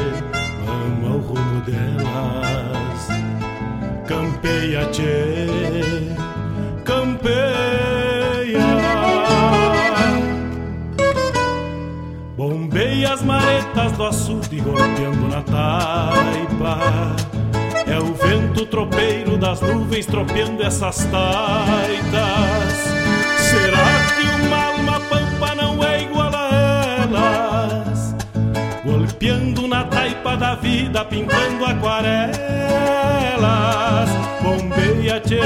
vão ao rumo delas? Campeia, tchê, campeia. Bombeia as maretas do açude golpeando na taipa. O vento tropeiro das nuvens tropeando essas taitas. Será que uma alma pampa não é igual a elas? Golpeando na taipa da vida, pintando aquarelas. Bombeia, tchê,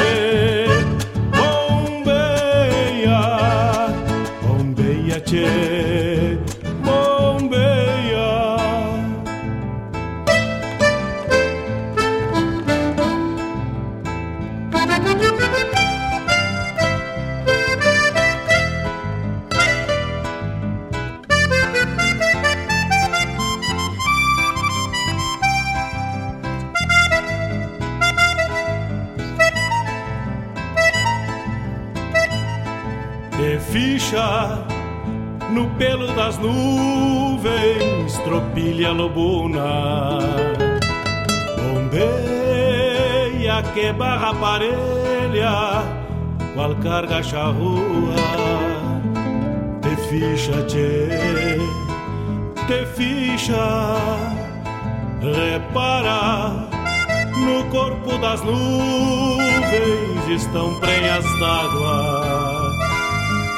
carga charrua. Te ficha, tchê, te ficha, repara. No corpo das nuvens estão prenhas d'água.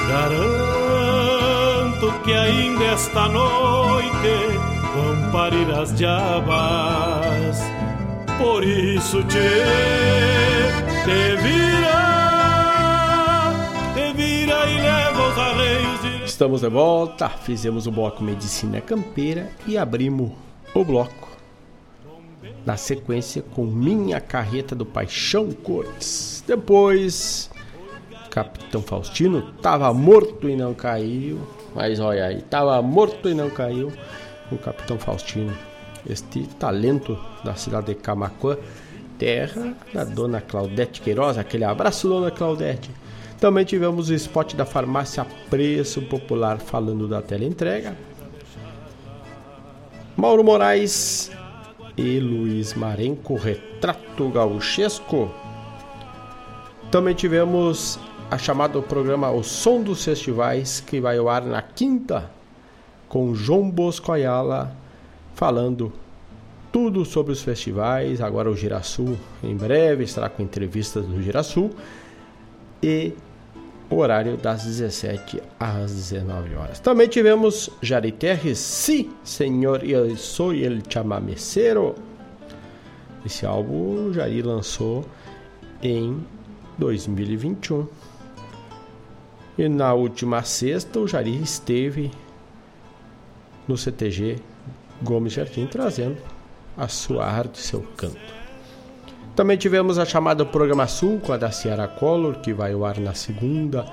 Garanto que ainda esta noite vão parir as diabas. Por isso te, te vira, Estamos de volta, fizemos o bloco Medicina Campeira e abrimos o bloco na sequência com Minha Carreta do Paixão Cortes. Depois, Capitão Faustino tava morto e não caiu, mas olha aí, tava morto e não caiu o Capitão Faustino, este talento da cidade de Camacuã, terra da Dona Claudete Queiroz. Aquele abraço, Dona Claudete. Também tivemos o spot da farmácia Preço Popular falando da teleentrega. Mauro Moraes e Luiz Marenco, Retrato Gauchesco. Também tivemos a chamada programa O Som dos Festivais, que vai ao ar na quinta, com João Bosco Ayala falando tudo sobre os festivais. Agora o Girasul em breve estará com entrevistas do Girasul. E horário das 17 às 19 horas. Também tivemos Jari Terres, Si, Senhor, eu sou el chamamecero. Esse álbum o Jari lançou em 2021. E na última sexta o Jari esteve no CTG Gomes Jardim trazendo a sua arte, seu canto. Também tivemos a chamada Programa Sul com a da Ciara Collor, que vai ao ar na segunda,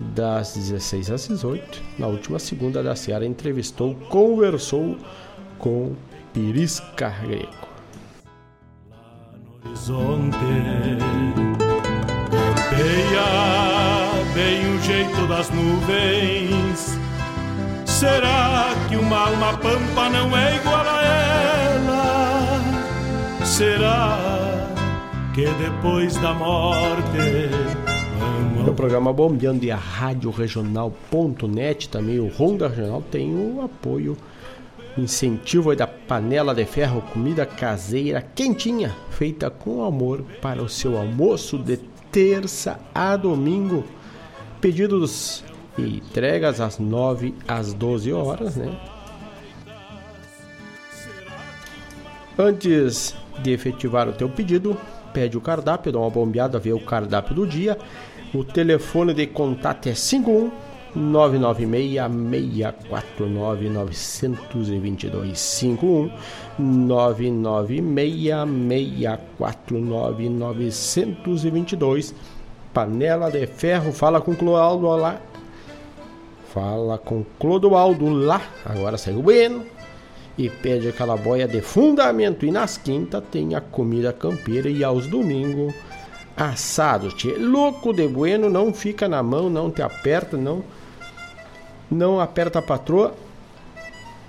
das 16 às 18. Na última segunda, da Ciara entrevistou, conversou com Pirisca Greco. horizonte Campeia bem o jeito das nuvens Será que uma alma pampa não é igual a ela? Será que depois da morte. O programa Bombeando e a Rádio Regional.net, também o Ronda Regional, tem o apoio, incentivo da panela de ferro, comida caseira quentinha, feita com amor para o seu almoço de terça a domingo. Pedidos e entregas às 9 às 12 horas, né? Antes de efetivar o teu pedido, pede o cardápio, dá uma bombeada, vê o cardápio do dia. O telefone de contato é 51 996 922 51 996 922 Panela de Ferro, fala com Cloaldo lá. Fala com Clodoaldo lá. Agora segue o Bueno e pede aquela boia de fundamento. E nas quintas tem a comida campeira e aos domingos assado. Tchê. Louco de bueno, não fica na mão, não te aperta, não não aperta a patroa.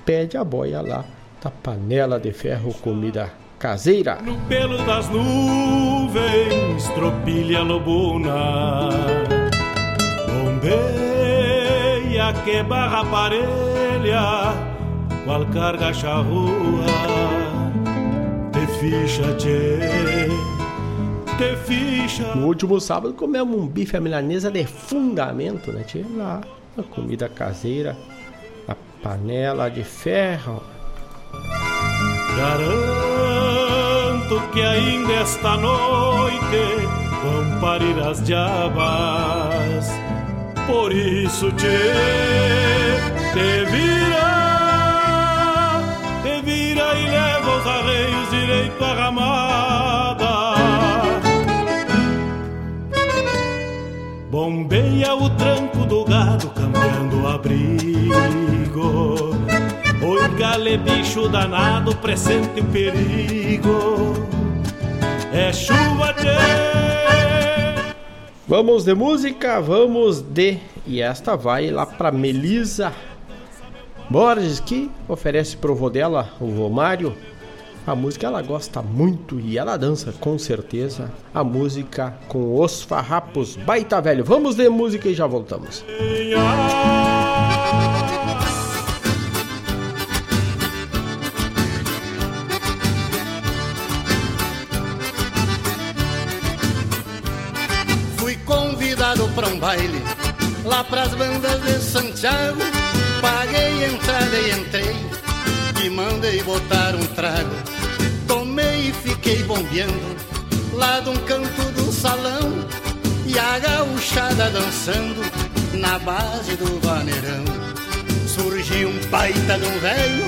Pede a boia lá da panela de ferro, comida caseira. No pelo das nuvens, tropilha lobuna. Bombeia que barra parelha qual carga charrua te ficha, tchê, te ficha. No último sábado comemos um bife à milanesa de fundamento, né, tchê? Lá, a comida caseira, a panela de ferro. Garanto que ainda esta noite vão parir as diabas. Por isso, tchê, te vira arreios direito à ramada. Bombeia o tranco do gado, cambiando o abrigo. Oi, gale bicho danado, presente o perigo. É chuva de. Vamos de música, vamos de. E esta vai lá para Melisa Borges, que oferece pro vô dela, o vô Mário, a música ela gosta muito e ela dança com certeza a música com os farrapos baita velho. Vamos de música e já voltamos. Fui convidado para um baile lá pras bandas de Santiago Paguei entrada e entrei E mandei botar um trago fiquei bombeando Lá de um canto do salão E a gauchada dançando na base do vaneirão. Surgiu um baita de um velho,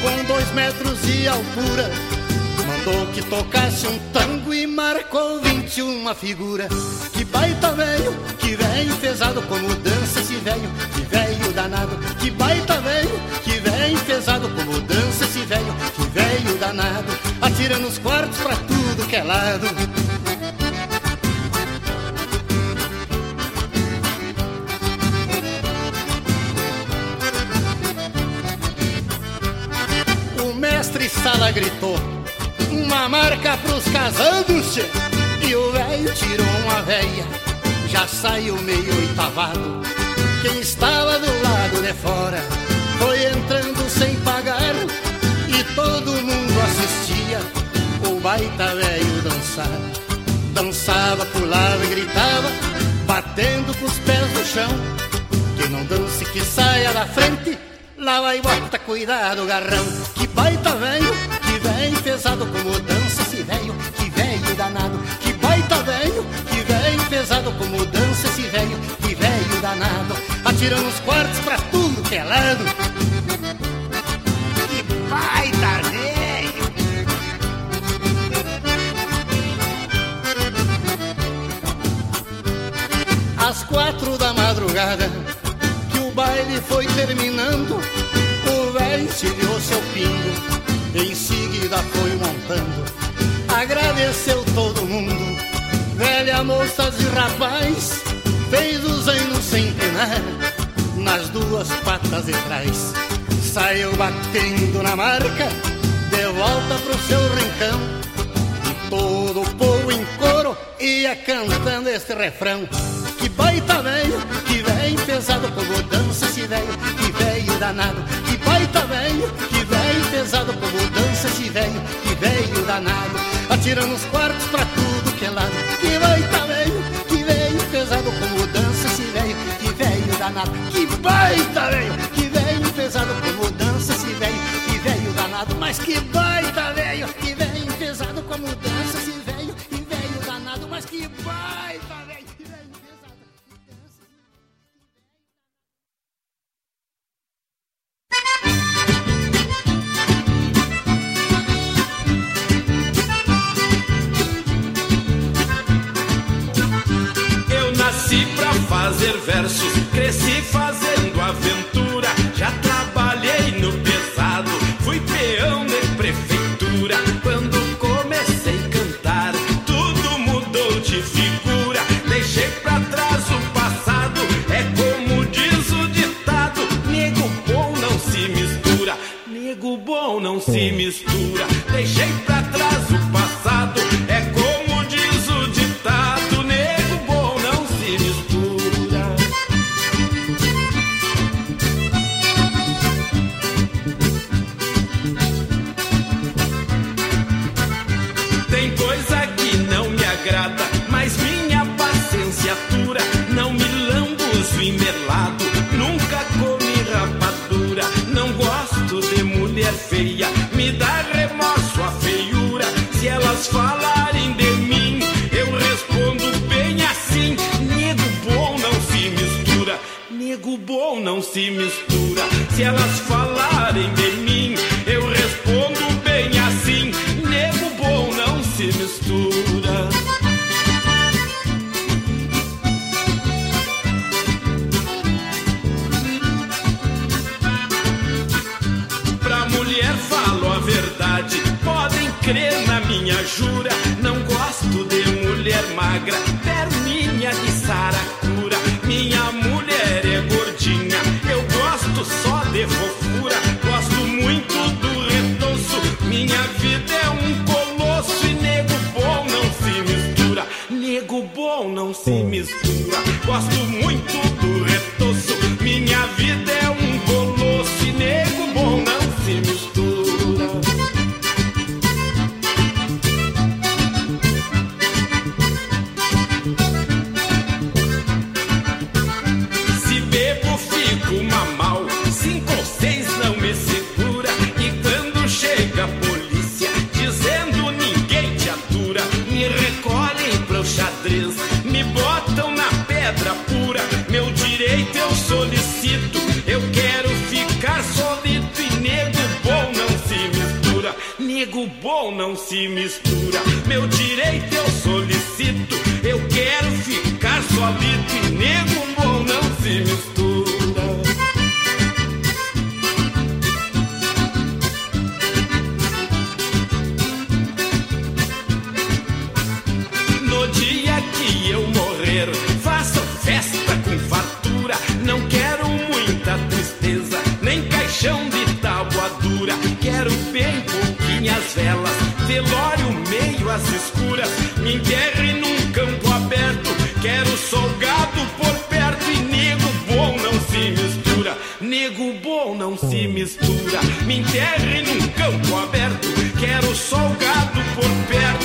com dois metros de altura. Mandou que tocasse um tango e marcou 21 figura. Que baita velho, que velho pesado como dança esse velho, que velho danado. Que baita velho, que velho pesado como dança esse velho, que velho danado. Atira nos quartos pra tudo que é lado. O mestre Sala gritou uma marca pros casados. E o velho tirou uma veia Já saiu meio oitavado Quem estava do lado de fora Foi entrando sem pagar E todo mundo assistia O baita velho dançar. Dançava, pulava e gritava Batendo com os pés no chão. Quem não dance que saia da frente Lá vai bota, cuidado, garrão. Que baita velho, que velho pesado Como dança esse velho, que velho danado. Que baita velho, que velho pesado Como dança esse velho, que velho danado. Atirando os quartos pra tudo que é lado quatro da madrugada que o baile foi terminando, o velho encilhou seu pingo, em seguida foi montando. Agradeceu todo mundo, velha, moças e rapaz, fez o zaino sem penar, nas duas patas de trás. Saiu batendo na marca, de volta pro seu rincão, e todo o povo em coro ia cantando este refrão. Que baita velho, que velho pesado como dança esse velho, que velho danado. Que baita velho, que velho pesado como dança esse velho, que velho danado. Atirando os quartos pra tudo que é lado. Que baita velho, que velho pesado como dança esse velho, que velho danado. Que baita velho, que velho pesado como dança esse velho, que velho danado. Mas que baita velho, que velho pesado como dança esse velho, que velho danado. Mas que baita velho versos, cresci fazendo aventura. Já trabalhei no pesado, fui peão de prefeitura. Quando comecei a cantar, tudo mudou de figura. Deixei pra trás o passado, é como diz o ditado: nego bom não se mistura, nego bom não se mistura. Deixei pra se mistura. Se elas falarem de mim, eu respondo bem assim: nego bom não se mistura. Pra mulher falo a verdade, podem crer na minha jura. Não gosto de mulher magra, se mistura. Meu direito eu solicito, eu quero ficar solito e nego bom não se mistura. Velório meio às escuras. Me enterre num campo aberto. Quero solgado por perto e nego bom não se mistura. Nego bom não se mistura. Me enterre num campo aberto. Quero solgado por perto.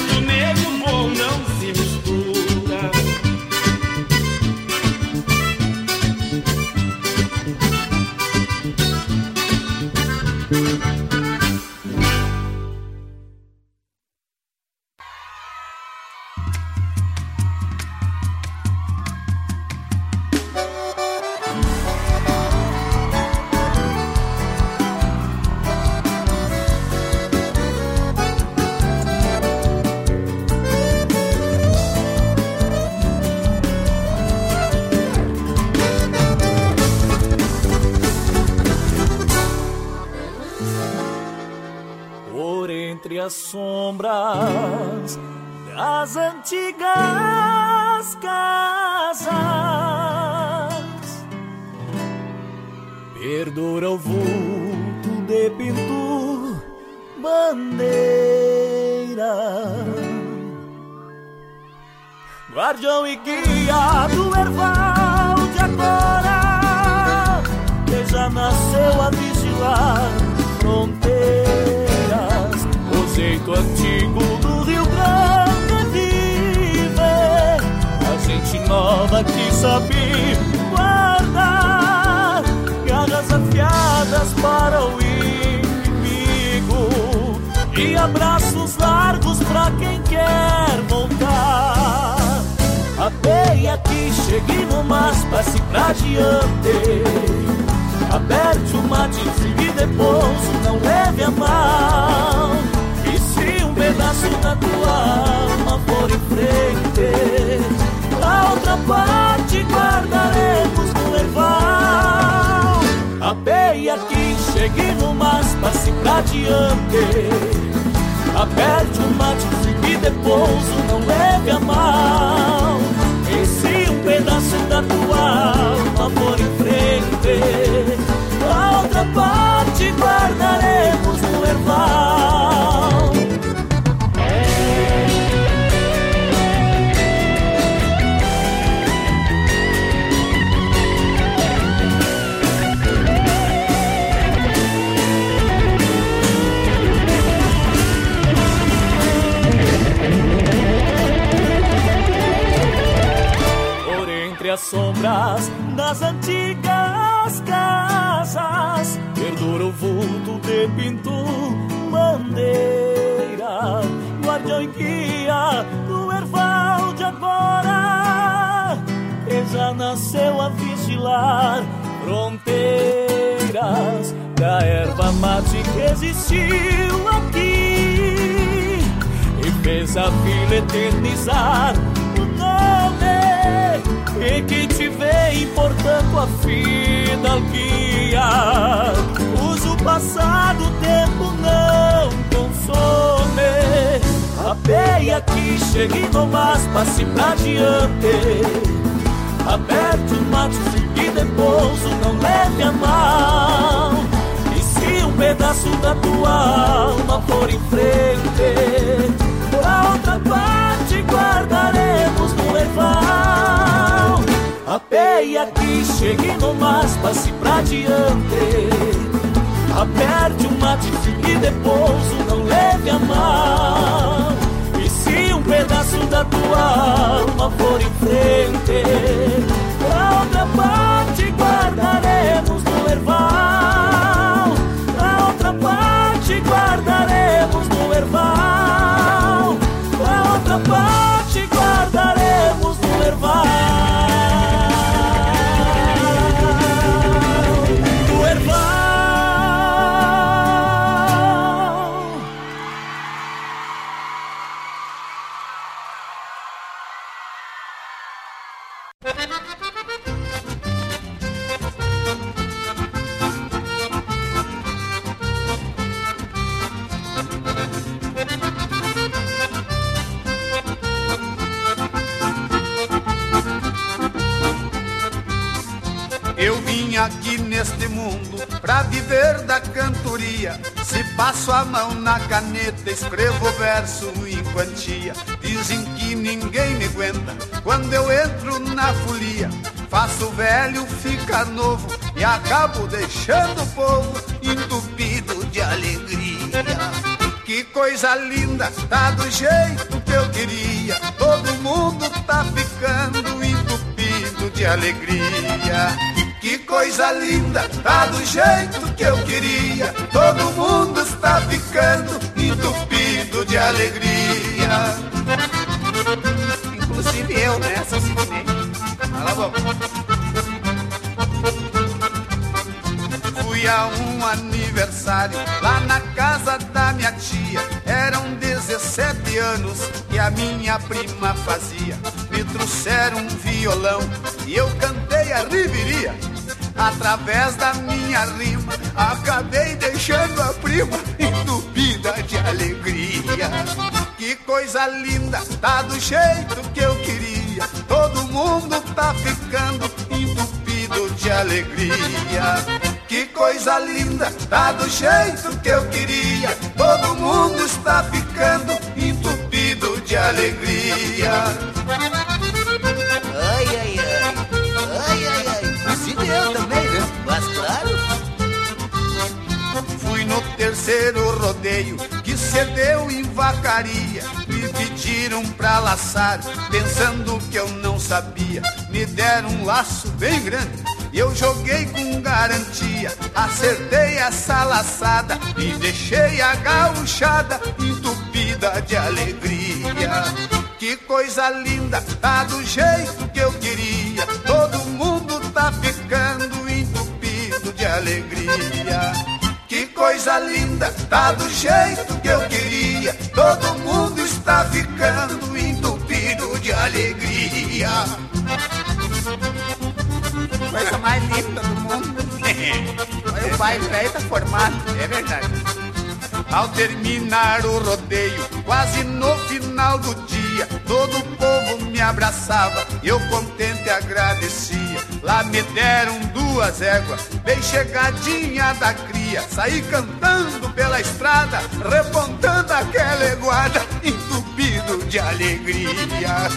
Vila eternizar o nome e que te vem, portanto, a fidalguia. Usa o passado, o tempo não consome. A peia que chegue no mas passe pra diante. Aperte o mato e depois não leve a mão. E se um pedaço da tua alma for em frente, outra parte guardaremos no erval. A peia que chegue no mas passe pra diante. Aperte o mate e depois não leve a mão. E se um pedaço da tua alma for em frente, a outra parte guardaremos no erval. A outra parte guardaremos no erval. A outra parte guardaremos no erval. Aqui neste mundo pra viver da cantoria. Se passo a mão na caneta, escrevo verso em quantia. Dizem que ninguém me aguenta quando eu entro na folia. Faço velho ficar novo e acabo deixando o povo entupido de alegria. Que coisa linda, tá do jeito que eu queria. Todo mundo tá ficando entupido de alegria. Que coisa linda, tá do jeito que eu queria. Todo mundo está ficando entupido de alegria. Inclusive eu, né? Vamos. Fui a um aniversário lá na casa da minha tia. Eram 17 anos que a minha prima fazia. Me trouxeram um violão e eu cantei a riveria. Através da minha rima, acabei deixando a prima entupida de alegria. Que coisa linda, tá do jeito que eu queria. Todo mundo tá ficando entupido de alegria. Que coisa linda, tá do jeito que eu queria. Todo mundo está ficando entupido de alegria. Eu também? Mas claro. Fui no terceiro rodeio que cedeu em vacaria. Me pediram pra laçar, pensando que eu não sabia. Me deram um laço bem grande. e Eu joguei com garantia, acertei essa laçada e deixei a gauchada entupida de alegria. Que coisa linda, tá do jeito que eu queria. Tá ficando entupido de alegria. Que coisa linda, tá do jeito que eu queria. Todo mundo está ficando entupido de alegria. Coisa mais linda do mundo. o pai velho tá formado, é verdade. Ao terminar o rodeio, quase no final do dia, todo o povo me abraçava, eu contente agradecia. Lá me deram duas éguas, bem chegadinha da cria, saí cantando pela estrada, repontando aquela eguada, entupido de alegria.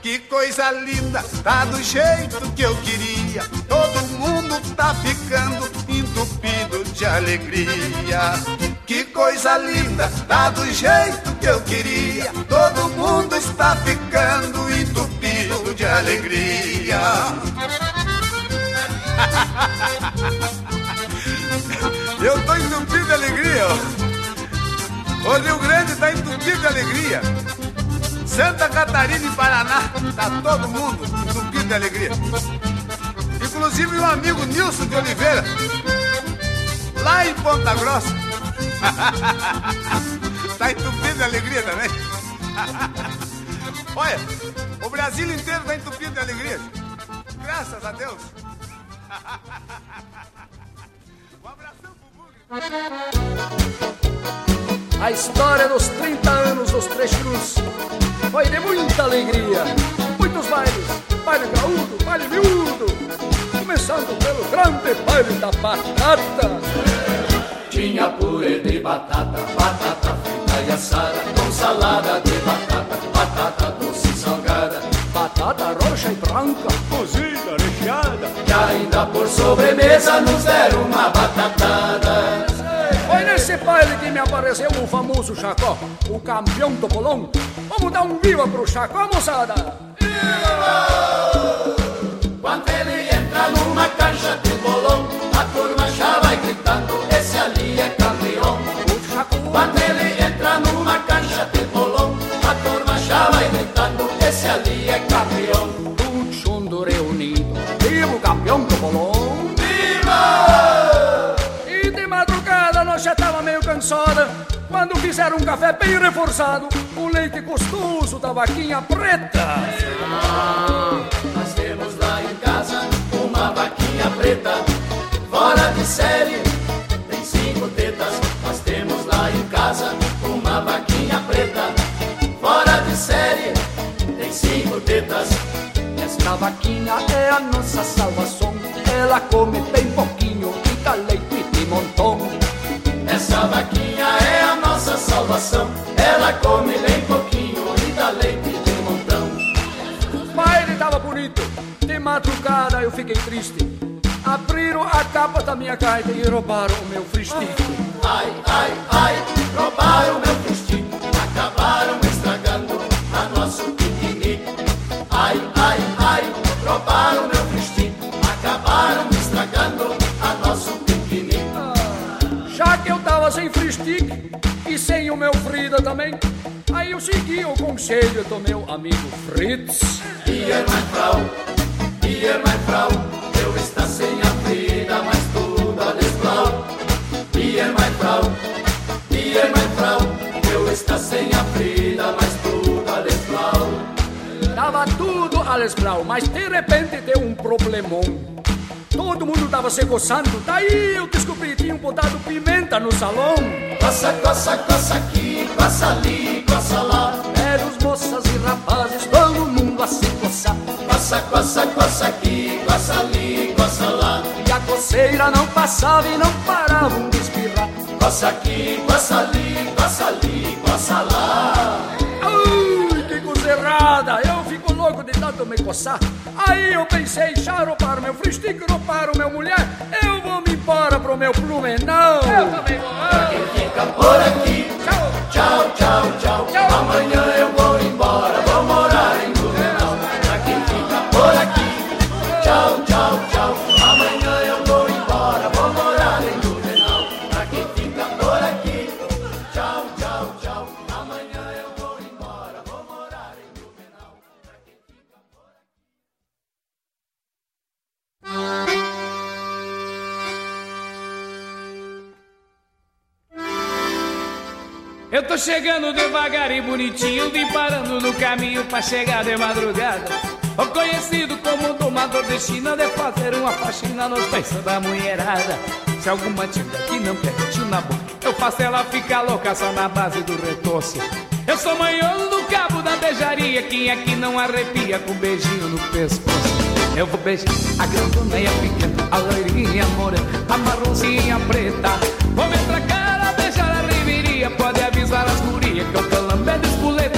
Que coisa linda, tá do jeito que eu queria. Todo mundo tá ficando entupido de alegria. Que coisa linda, tá do jeito que eu queria. Todo mundo está ficando entupido de alegria. Eu tô entupido de alegria. O Rio Grande tá entupido de alegria. Santa Catarina e Paraná, tá todo mundo entupido de alegria. Inclusive meu amigo Nilson de Oliveira, lá em Ponta Grossa. tá entupido de alegria também. Olha, o Brasil inteiro tá entupido de alegria. Graças a Deus. A história dos 30 anos dos Três Cruz foi de muita alegria. Muitos bailes, baile graúdo, baile miúdo. Começando pelo grande baile da batata. Tinha purê de batata, batata frita e assada, com salada de batata, batata Batata roxa e branca, cozida, recheada, e ainda por sobremesa nos deram uma batatada. Foi nesse baile que me apareceu o famoso Chacó, o campeão topolão. Vamos dar um viva pro Chacó, moçada! Quando ele entra numa cancha de bolão, a turma já vai gritando, esse ali é campeão. Quando ele entra numa cancha de bolão, a turma já vai gritando, ali é campeão. Um chundo reunido, viva o campeão topolão! Viva! E de madrugada nós já tava meio cansada Quando fizeram um café bem reforçado Com leite gostoso da vaquinha preta Nós temos lá em casa uma vaquinha preta, fora de série, tem cinco tetas. Nós temos lá em casa Esta vaquinha é a nossa salvação ela come bem pouquinho e dá leite de montão. Essa vaquinha é a nossa salvação. Ela come bem pouquinho e dá leite de montão. Mas ele tava bonito. De madrugada eu fiquei triste. Abriram a capa da minha gaita e roubaram o meu fristique. Ai, ai, ai, roubaram meu fristique. Acabaram estragando a nosso o meu Frida também, aí eu segui o conselho do meu amigo Fritz. Ihr mein Frau, ihr mein Frau, eu está sem a Frida, mas tudo alles blau. Ihr mein Frau, ihr mein Frau, eu está sem a Frida, mas tudo alles blau. Tava tudo alles blau, mas de repente deu um problemão. Todo mundo tava se coçando, daí eu descobri que tinham botado pimenta no salão. Coça, coça, coça aqui, coça ali, coça lá. Velhos, moças e rapazes, todo mundo a se coçar. Coça, coça, coça aqui, coça ali, coça lá. E a coceira não passava e não paravam de espirrar. Coça aqui, coça ali, coça ali, coça lá. Ai, que coisa errada! Eu tanto me coçar. Aí eu pensei, já roubaram meu fristique, roubaram meu mulher. Eu vou me embora pro meu Blumenau. Eu também vou. Pra quem fica por aqui, tchau, tchau, tchau. Amanhã eu vou Eu tô chegando devagar e bonitinho, vim parando no caminho pra chegar de madrugada. O conhecido como domador de China de fazer uma faxina nos peitos da mulherada. Se alguma tinga que não permitiu na boca, eu faço ela ficar louca só na base do retorce. Eu sou manhoso do cabo da beijaria, quem é que não arrepia com um beijinho no pescoço? Eu vou beijar a grandona e a pequena, a loirinha morena, a marronzinha preta. Vou me pra cara, beijar a riveria, pode as gurias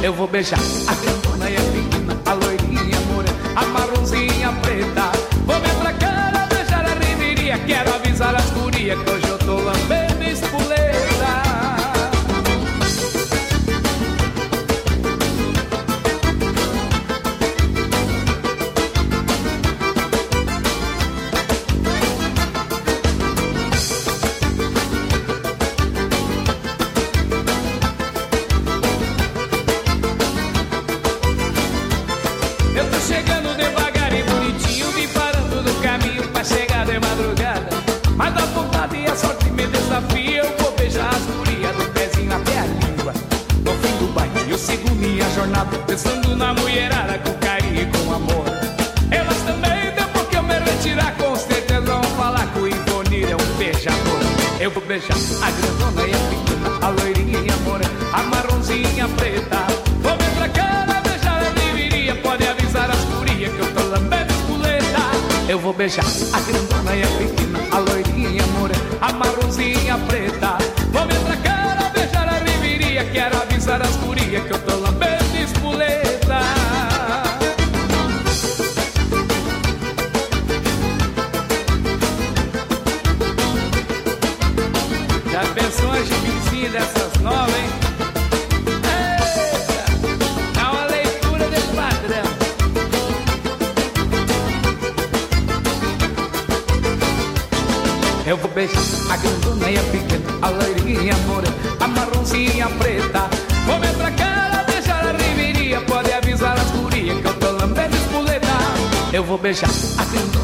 que eu vou beijar a grandona e a pequena, a loirinha morena, a marronzinha preta. Vou me pra cara, beijar a riveria, quero avisar as gurias que eu pensando na mulherada com carinho e com amor. Elas também, depois que eu me retirar, com certeza vão falar que o Ivonir é um beijador. Eu vou beijar a grandona e a pequena, a loirinha e a morena, a marronzinha preta. Vou me pra cara, beijar a riveria, pode avisar as gurias que eu tô lambendo espoleta. Eu vou beijar a grandona e a pequena, a loirinha e a morena, a marronzinha preta. A grandona e a pequena, a loirinha e a morena, a marronzinha preta. Vou me pra cara, beijar a riveria, pode avisar as gurias que eu tô lambendo espoleta. Eu vou beijar a grandona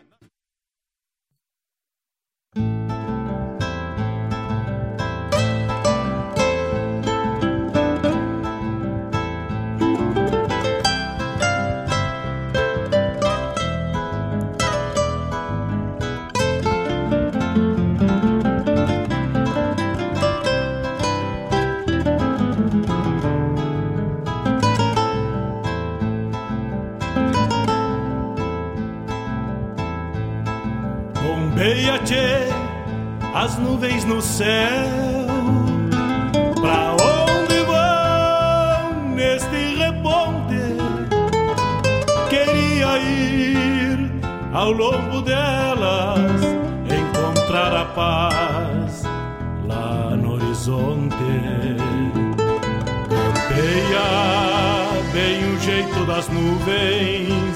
As nuvens no céu. Pra onde vão neste reponte? Queria ir ao longo delas, encontrar a paz lá no horizonte. Campeia bem o jeito das nuvens.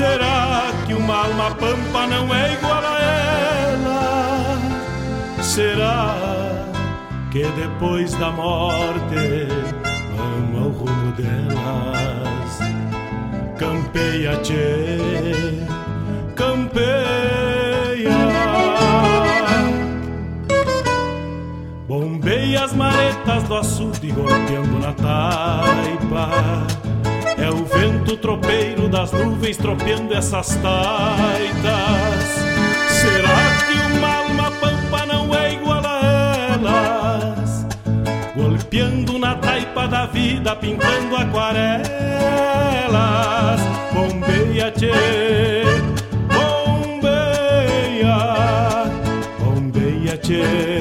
Será que uma alma pampa não é igual a ela? será que depois da morte vamos ao rumo delas? Campeia, tchê, campeia. Bombeia as maretas do açude golpeando na taipa. O vento tropeiro das nuvens tropeando essas taitas. Será que uma alma pampa não é igual a elas? Golpeando na taipa da vida, pintando aquarelas. Bombeia, tchê, bombeia, bombeia, tchê,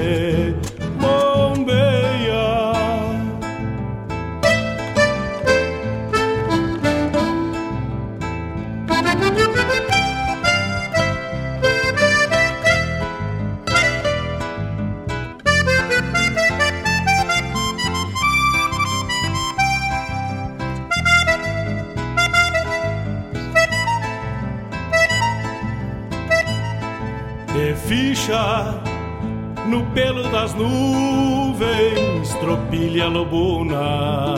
no pelo das nuvens, tropilha lobuna.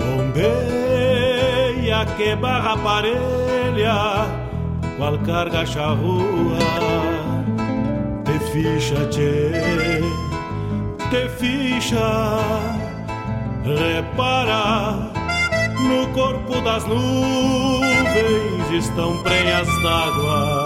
Bombeia que barra parelha, qual carga charrua. Te ficha, tchê, te ficha, repara. No corpo das nuvens estão prenhas d'água.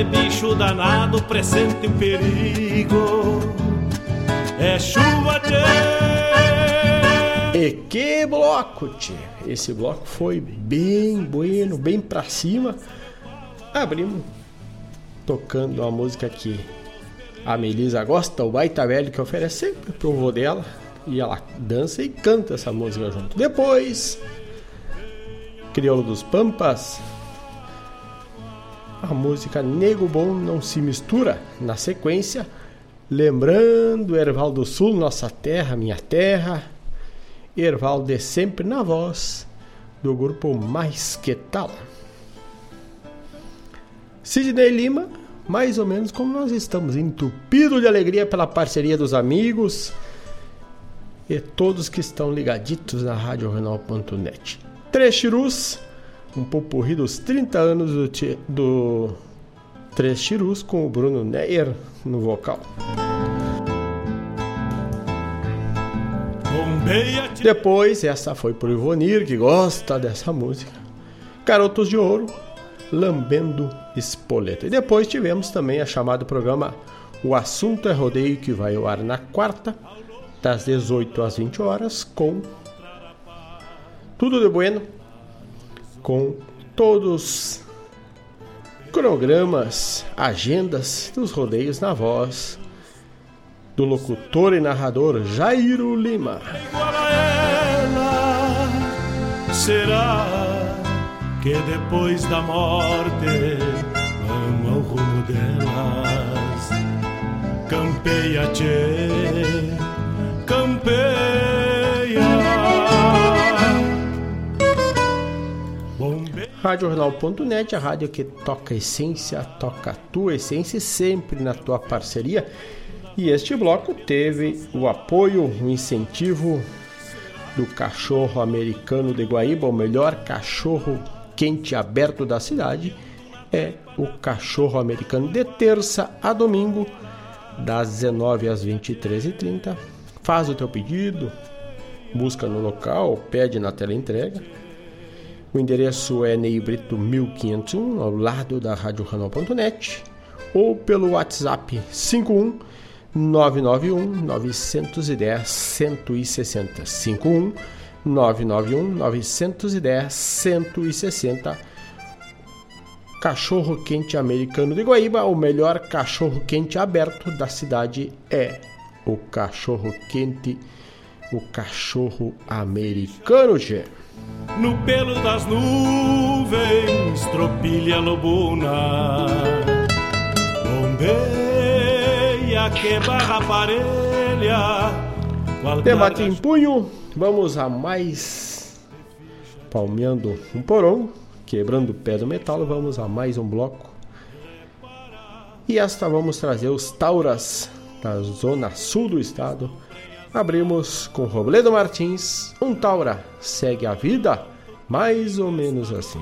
Gale bicho danado, presente o perigo. É chuva, tchê. E que bloco, tchê. Esse bloco foi bem bueno, bem pra cima. Abrimos tocando uma música que a Melisa gosta, o baita velho que oferece sempre pro vô dela. E ela dança e canta essa música junto. Depois, Crioulo dos Pampas, a música Nego Bom Não Se Mistura. Na sequência, lembrando Erval do Sul, nossa terra, minha terra. Erval de sempre na voz do grupo Mais Que Tal. Sidney Lima, mais ou menos como nós estamos, entupido de alegria pela parceria dos amigos e todos que estão ligaditos na RadioRenal.net. Três Chirus, um popurri dos 30 anos do, do Três Chirus com o Bruno Neyer no vocal. Depois, essa foi pro Ivonir, que gosta dessa música. Garotos de Ouro, Lambendo Espoleta. E depois tivemos também a chamada programa O assunto é rodeio que vai ao ar na quarta, das 18 às 20 horas, com tudo de bueno, com todos cronogramas, agendas dos rodeios na voz do locutor e narrador Jairo Lima. Será que depois da morte vamos ao rumo delas? Campeia, tchê, campeia. RádioJornal.net, a rádio que toca essência, toca a tua essência sempre na tua parceria. E este bloco teve o apoio, o incentivo do cachorro americano de Guaíba, o melhor cachorro quente aberto da cidade, é o cachorro americano de terça a domingo, das 19 às 23h30. Faz o teu pedido, busca no local, pede na tela entrega. O endereço é Ney Brito 1501, ao lado da Rádio Ranol.net, ou pelo WhatsApp 51 991 910 160 51 991 910 160 Cachorro quente americano de Guaíba, o melhor cachorro quente aberto da cidade é o cachorro quente, o cachorro americano, Gê. No pelo das nuvens, tropilha lobuna. Bombeia que barra parelha. Debate em punho, vamos a mais palmeando um porão, quebrando o pé do metal, vamos a mais um bloco. E esta vamos trazer os Tauras da zona sul do estado. Abrimos com Robledo Martins, um Taura segue a vida, mais ou menos assim.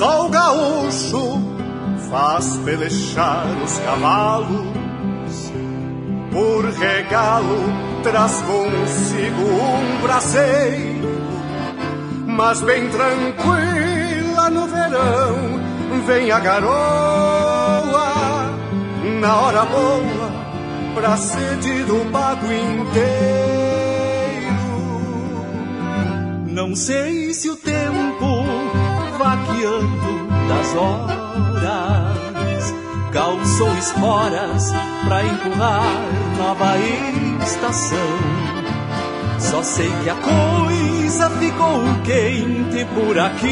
O sol gaúcho faz pelechar os cavalos, por regalo traz consigo um braceiro, mas bem tranquila no verão vem a garoa na hora boa pra sede do pago inteiro. Não sei se o vaqueando das horas calçou esporas pra empurrar nova estação. Só sei que a coisa ficou quente por aqui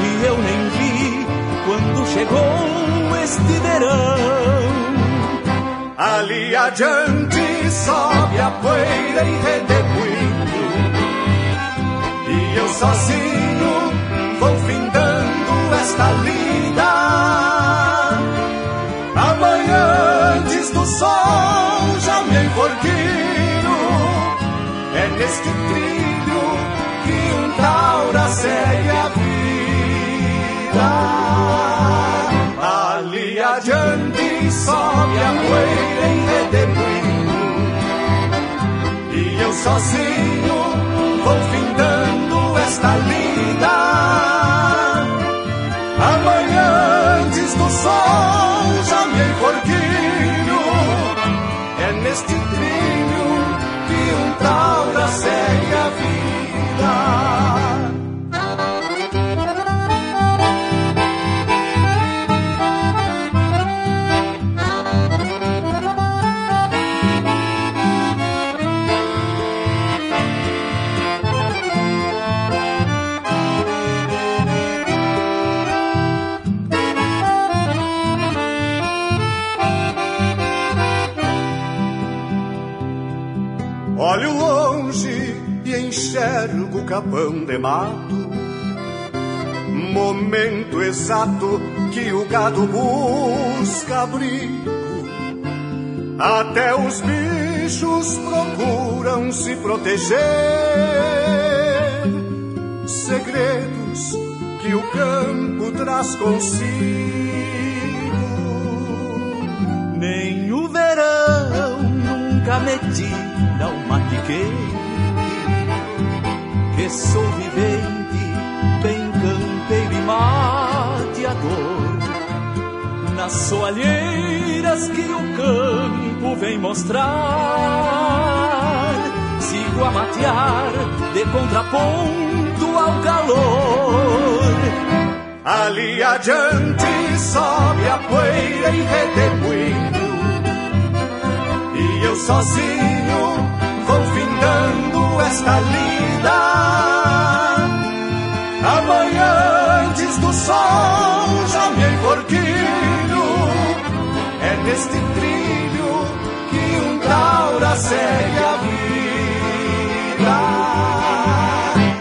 e eu nem vi quando chegou este verão. Ali adiante sobe a poeira e redemoinho E eu sozinho vou findando esta lida. Amanhã antes do sol já me enforquinho É neste trilho que um taura segue a vida. Ali adiante sobe a poeira em redemoinho. E eu sozinho esta lida Amanhã antes do sol já me enforquinho É neste trilho capão de mato. Momento exato que o gado busca abrigo. Até os bichos procuram se proteger. Segredos que o campo traz consigo. Nem o verão nunca me tira o mate quente, que sou vivente, bem campeiro e mateador. Nas soalheiras que o campo vem mostrar, sigo a matear de contraponto ao calor. Ali adiante sobe a poeira em redemoinho E eu sozinho vou findando esta lida Amanhã antes do sol já me enforquilho. É neste trilho que um taura segue a vida.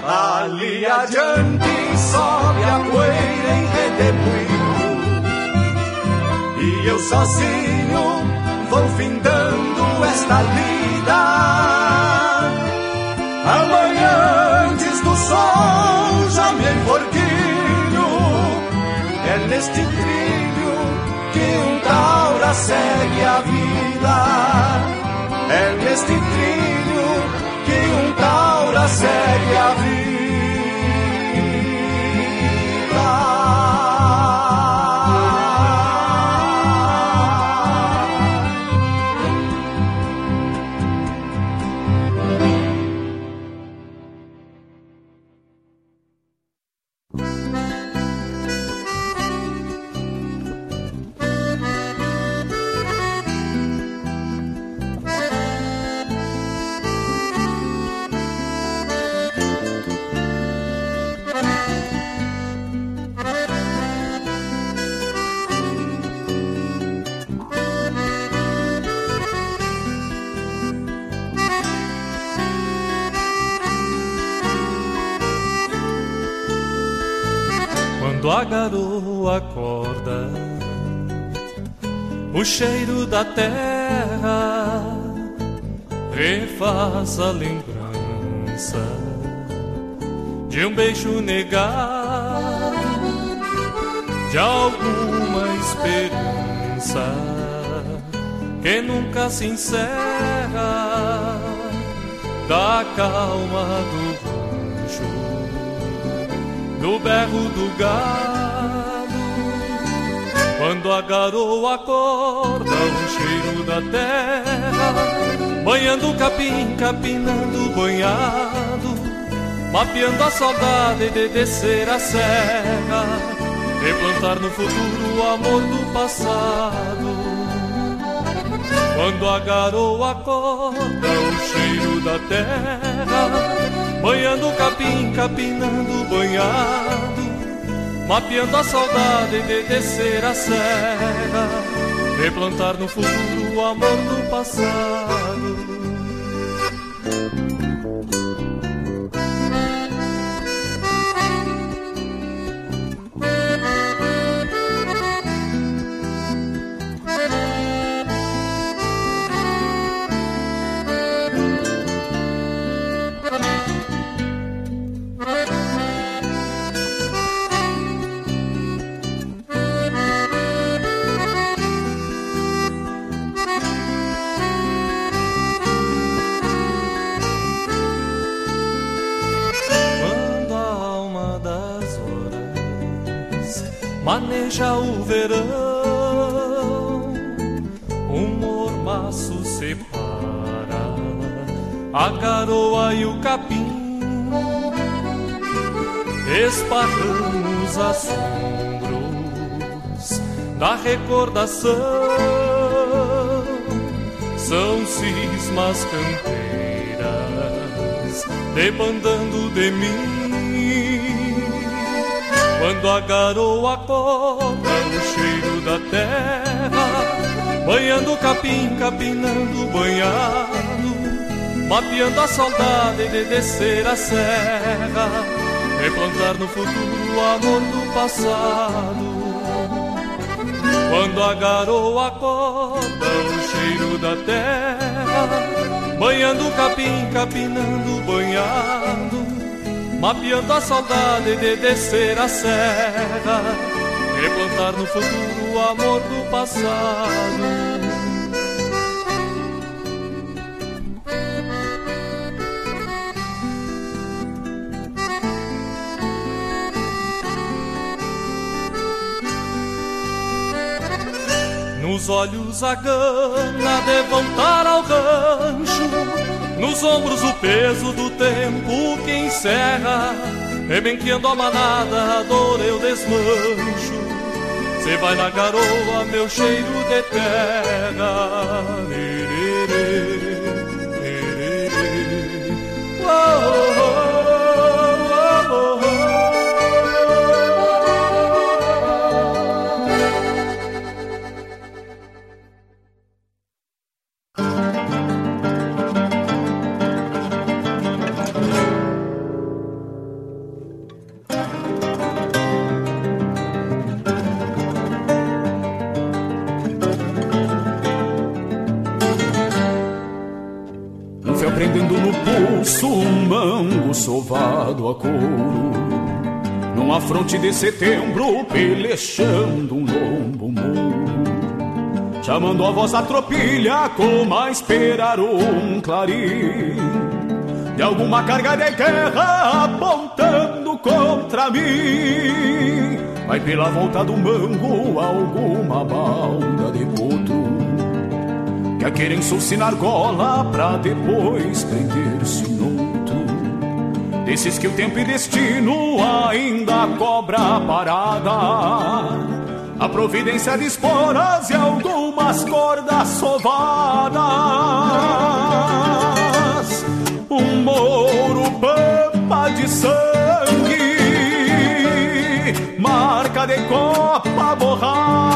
Ali adiante sobe a poeira em redemoinho. E eu sozinho vou findando esta lida segue a vida. É neste trilho que um taura segue a vida cheiro da terra refaz a lembrança de um beijo negar, de alguma esperança que nunca se encerra, da calma do rancho no berro do gado. Quando a garoa acorda, o cheiro da terra, banhando o capim, capinando o banhado, mapeando a saudade de descer a serra, e no futuro o amor do passado. Quando a garoa acorda, o cheiro da terra, banhando o capim, capinando o banhado, mapeando a saudade de descer a serra, de plantar no futuro o amor do passado. Maneja o verão, um mormaço separa a garoa e o capim. Esparramos assombros da recordação, são cismas campeiras debandando de mim. Quando a garoa acorda, o cheiro da terra, banhando o capim, capinando o banhado, mapeando a saudade de descer a serra, replantar no futuro o amor do passado. Quando a garoa acorda o cheiro da terra Banhando capim, capinando, banhado Mapeando a saudade de descer a serra Replantar no futuro o amor do passado. Nos olhos a gana de voltar ao rancho Nos ombros o peso do tempo que encerra Rebenqueando a manada, a dor eu desmancho. Cê vai na garoa, meu cheiro de terra um mango sovado a couro. Numa fronte de setembro pelechando um lombo muro Chamando a voz da tropilha como a esperar um clarim. De alguma carga de guerra apontando contra mim. Vai pela volta do mango alguma balda de potro Que a querem sulcinar gola pra depois prender-se Desses que o tempo e destino ainda cobra parada. A providência de esporas e algumas cordas sovadas. Um mouro pampa de sangue, marca de copa borrada.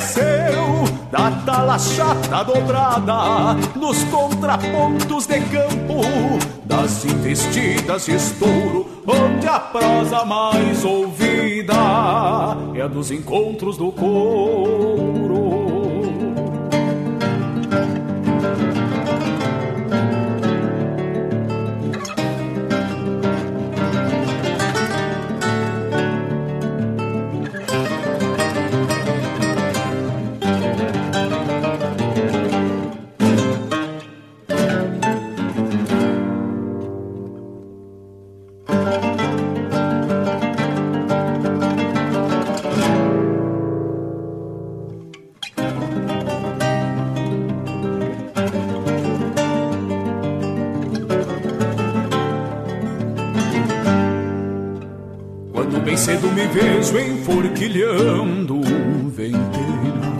Esqueceu da tala chata dobrada, nos contrapontos de campo, das investidas de estouro, onde a prosa mais ouvida é a dos encontros do couro. Vejo enforquilhando venteira.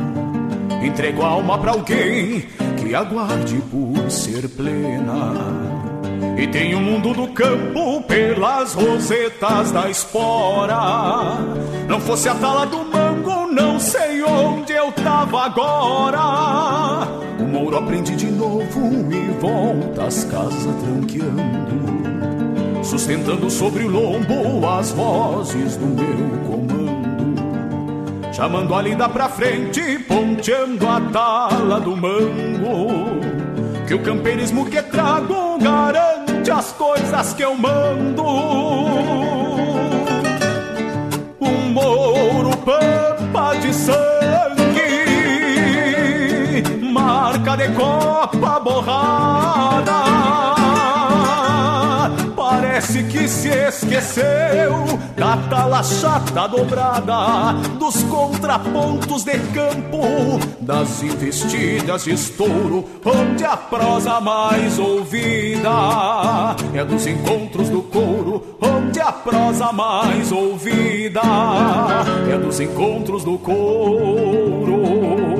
Entrego a alma pra alguém que aguarde por ser plena. E tem o mundo do campo pelas rosetas da espora. Não fosse a tala do mango, não sei onde eu tava agora. O mouro aprende de novo e volta às casas tranqueando sustentando sobre o lombo as vozes do meu comando, chamando a lida pra frente, ponteando a tala do mango, que o campeirismo que trago garante as coisas que eu mando. Um mouro pampa de sangue, marca de copa borrada Parece que se esqueceu da tala chata dobrada, dos contrapontos de campo, das investidas de estouro, onde a prosa mais ouvida é dos encontros do couro, onde a prosa mais ouvida é dos encontros do couro.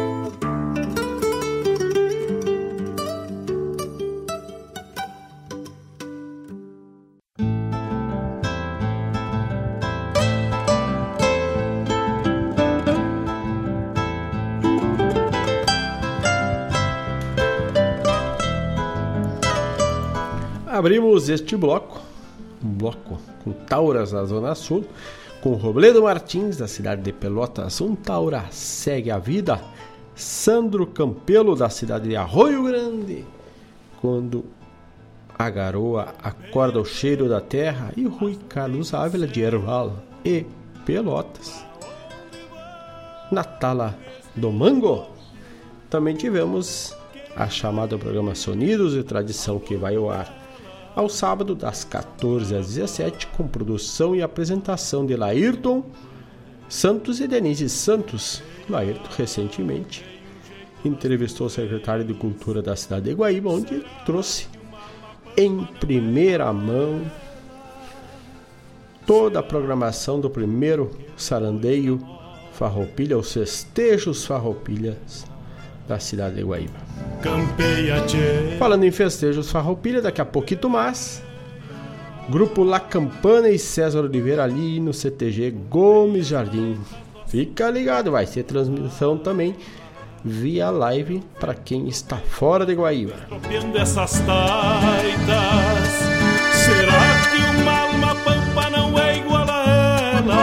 Abrimos este bloco, um bloco com Tauras na Zona Sul, com Robledo Martins, da cidade de Pelotas, um Taura segue a vida, Sandro Campelo, da cidade de Arroio Grande, quando a garoa acorda o cheiro da terra, e Rui Carlos Ávila, de Erval e Pelotas. Natala do Mango. Também tivemos a chamada programa Sonidos e Tradição que vai ao ar ao sábado, das 14 às 17, com produção e apresentação de Laírton Santos e Denise Santos. Laírton, recentemente, entrevistou o secretário de Cultura da cidade de Guaíba, onde trouxe em primeira mão toda a programação do primeiro sarandeio Farroupilha, os festejos Farroupilhas da cidade de Guaíba. Falando em festejos Farroupilha, daqui a pouquinho mais. Grupo La Campana e César Oliveira ali no CTG Gomes Jardim. Fica ligado, vai ser transmissão também via live para quem está fora de Guaíba. não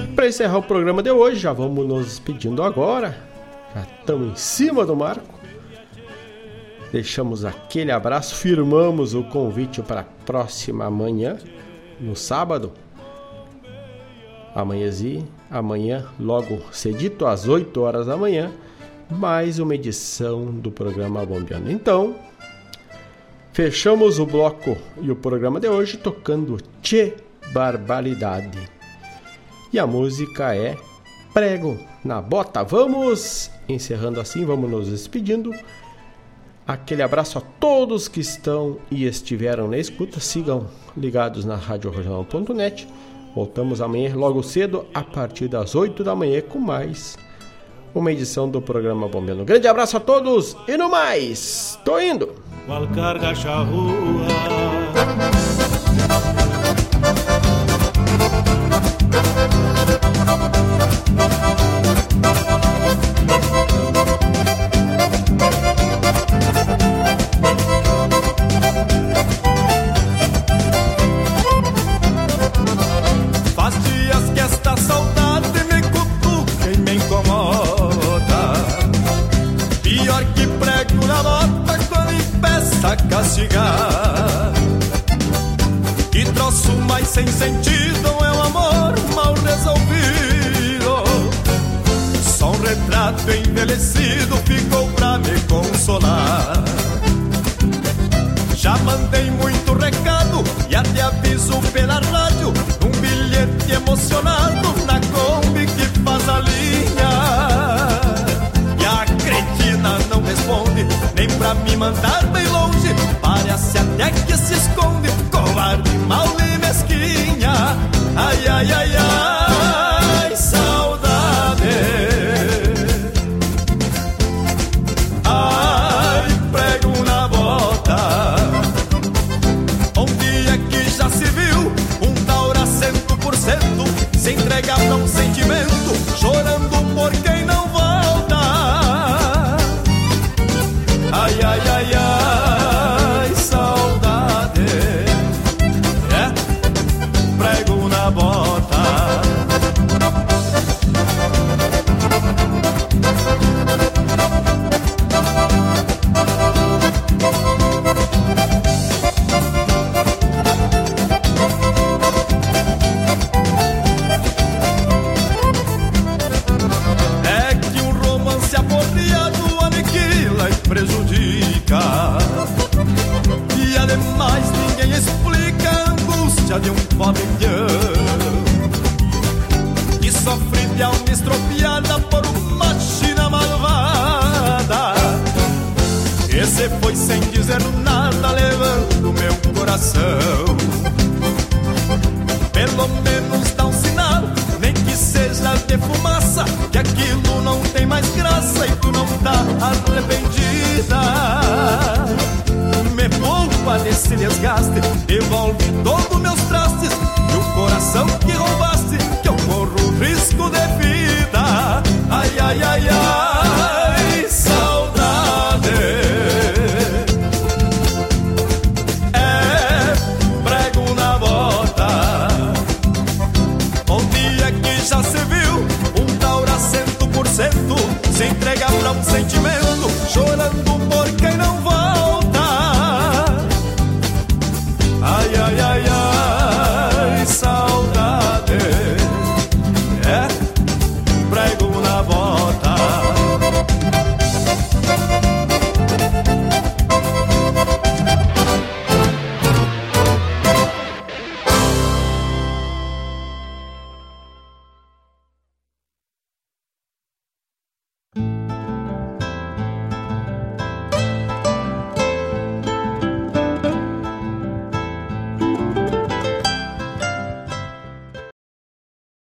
é? Para encerrar o programa de hoje, já vamos nos despedindo agora. Já estamos em cima do marco. Deixamos aquele abraço, firmamos o convite para a próxima manhã, no sábado. Amanhãzinho, amanhã, logo cedito, às 8 horas da manhã, mais uma edição do programa Bombeando. Então, fechamos o bloco e o programa de hoje tocando Tchê Barbaridade. E a música é Prego na Bota. Vamos encerrando assim, vamos nos despedindo. Aquele abraço a todos que estão e estiveram na escuta. Sigam ligados na radioregional.net. Voltamos amanhã logo cedo, a partir das 8 da manhã, com mais uma edição do programa Bombeando. Grande abraço a todos e no mais, tô indo!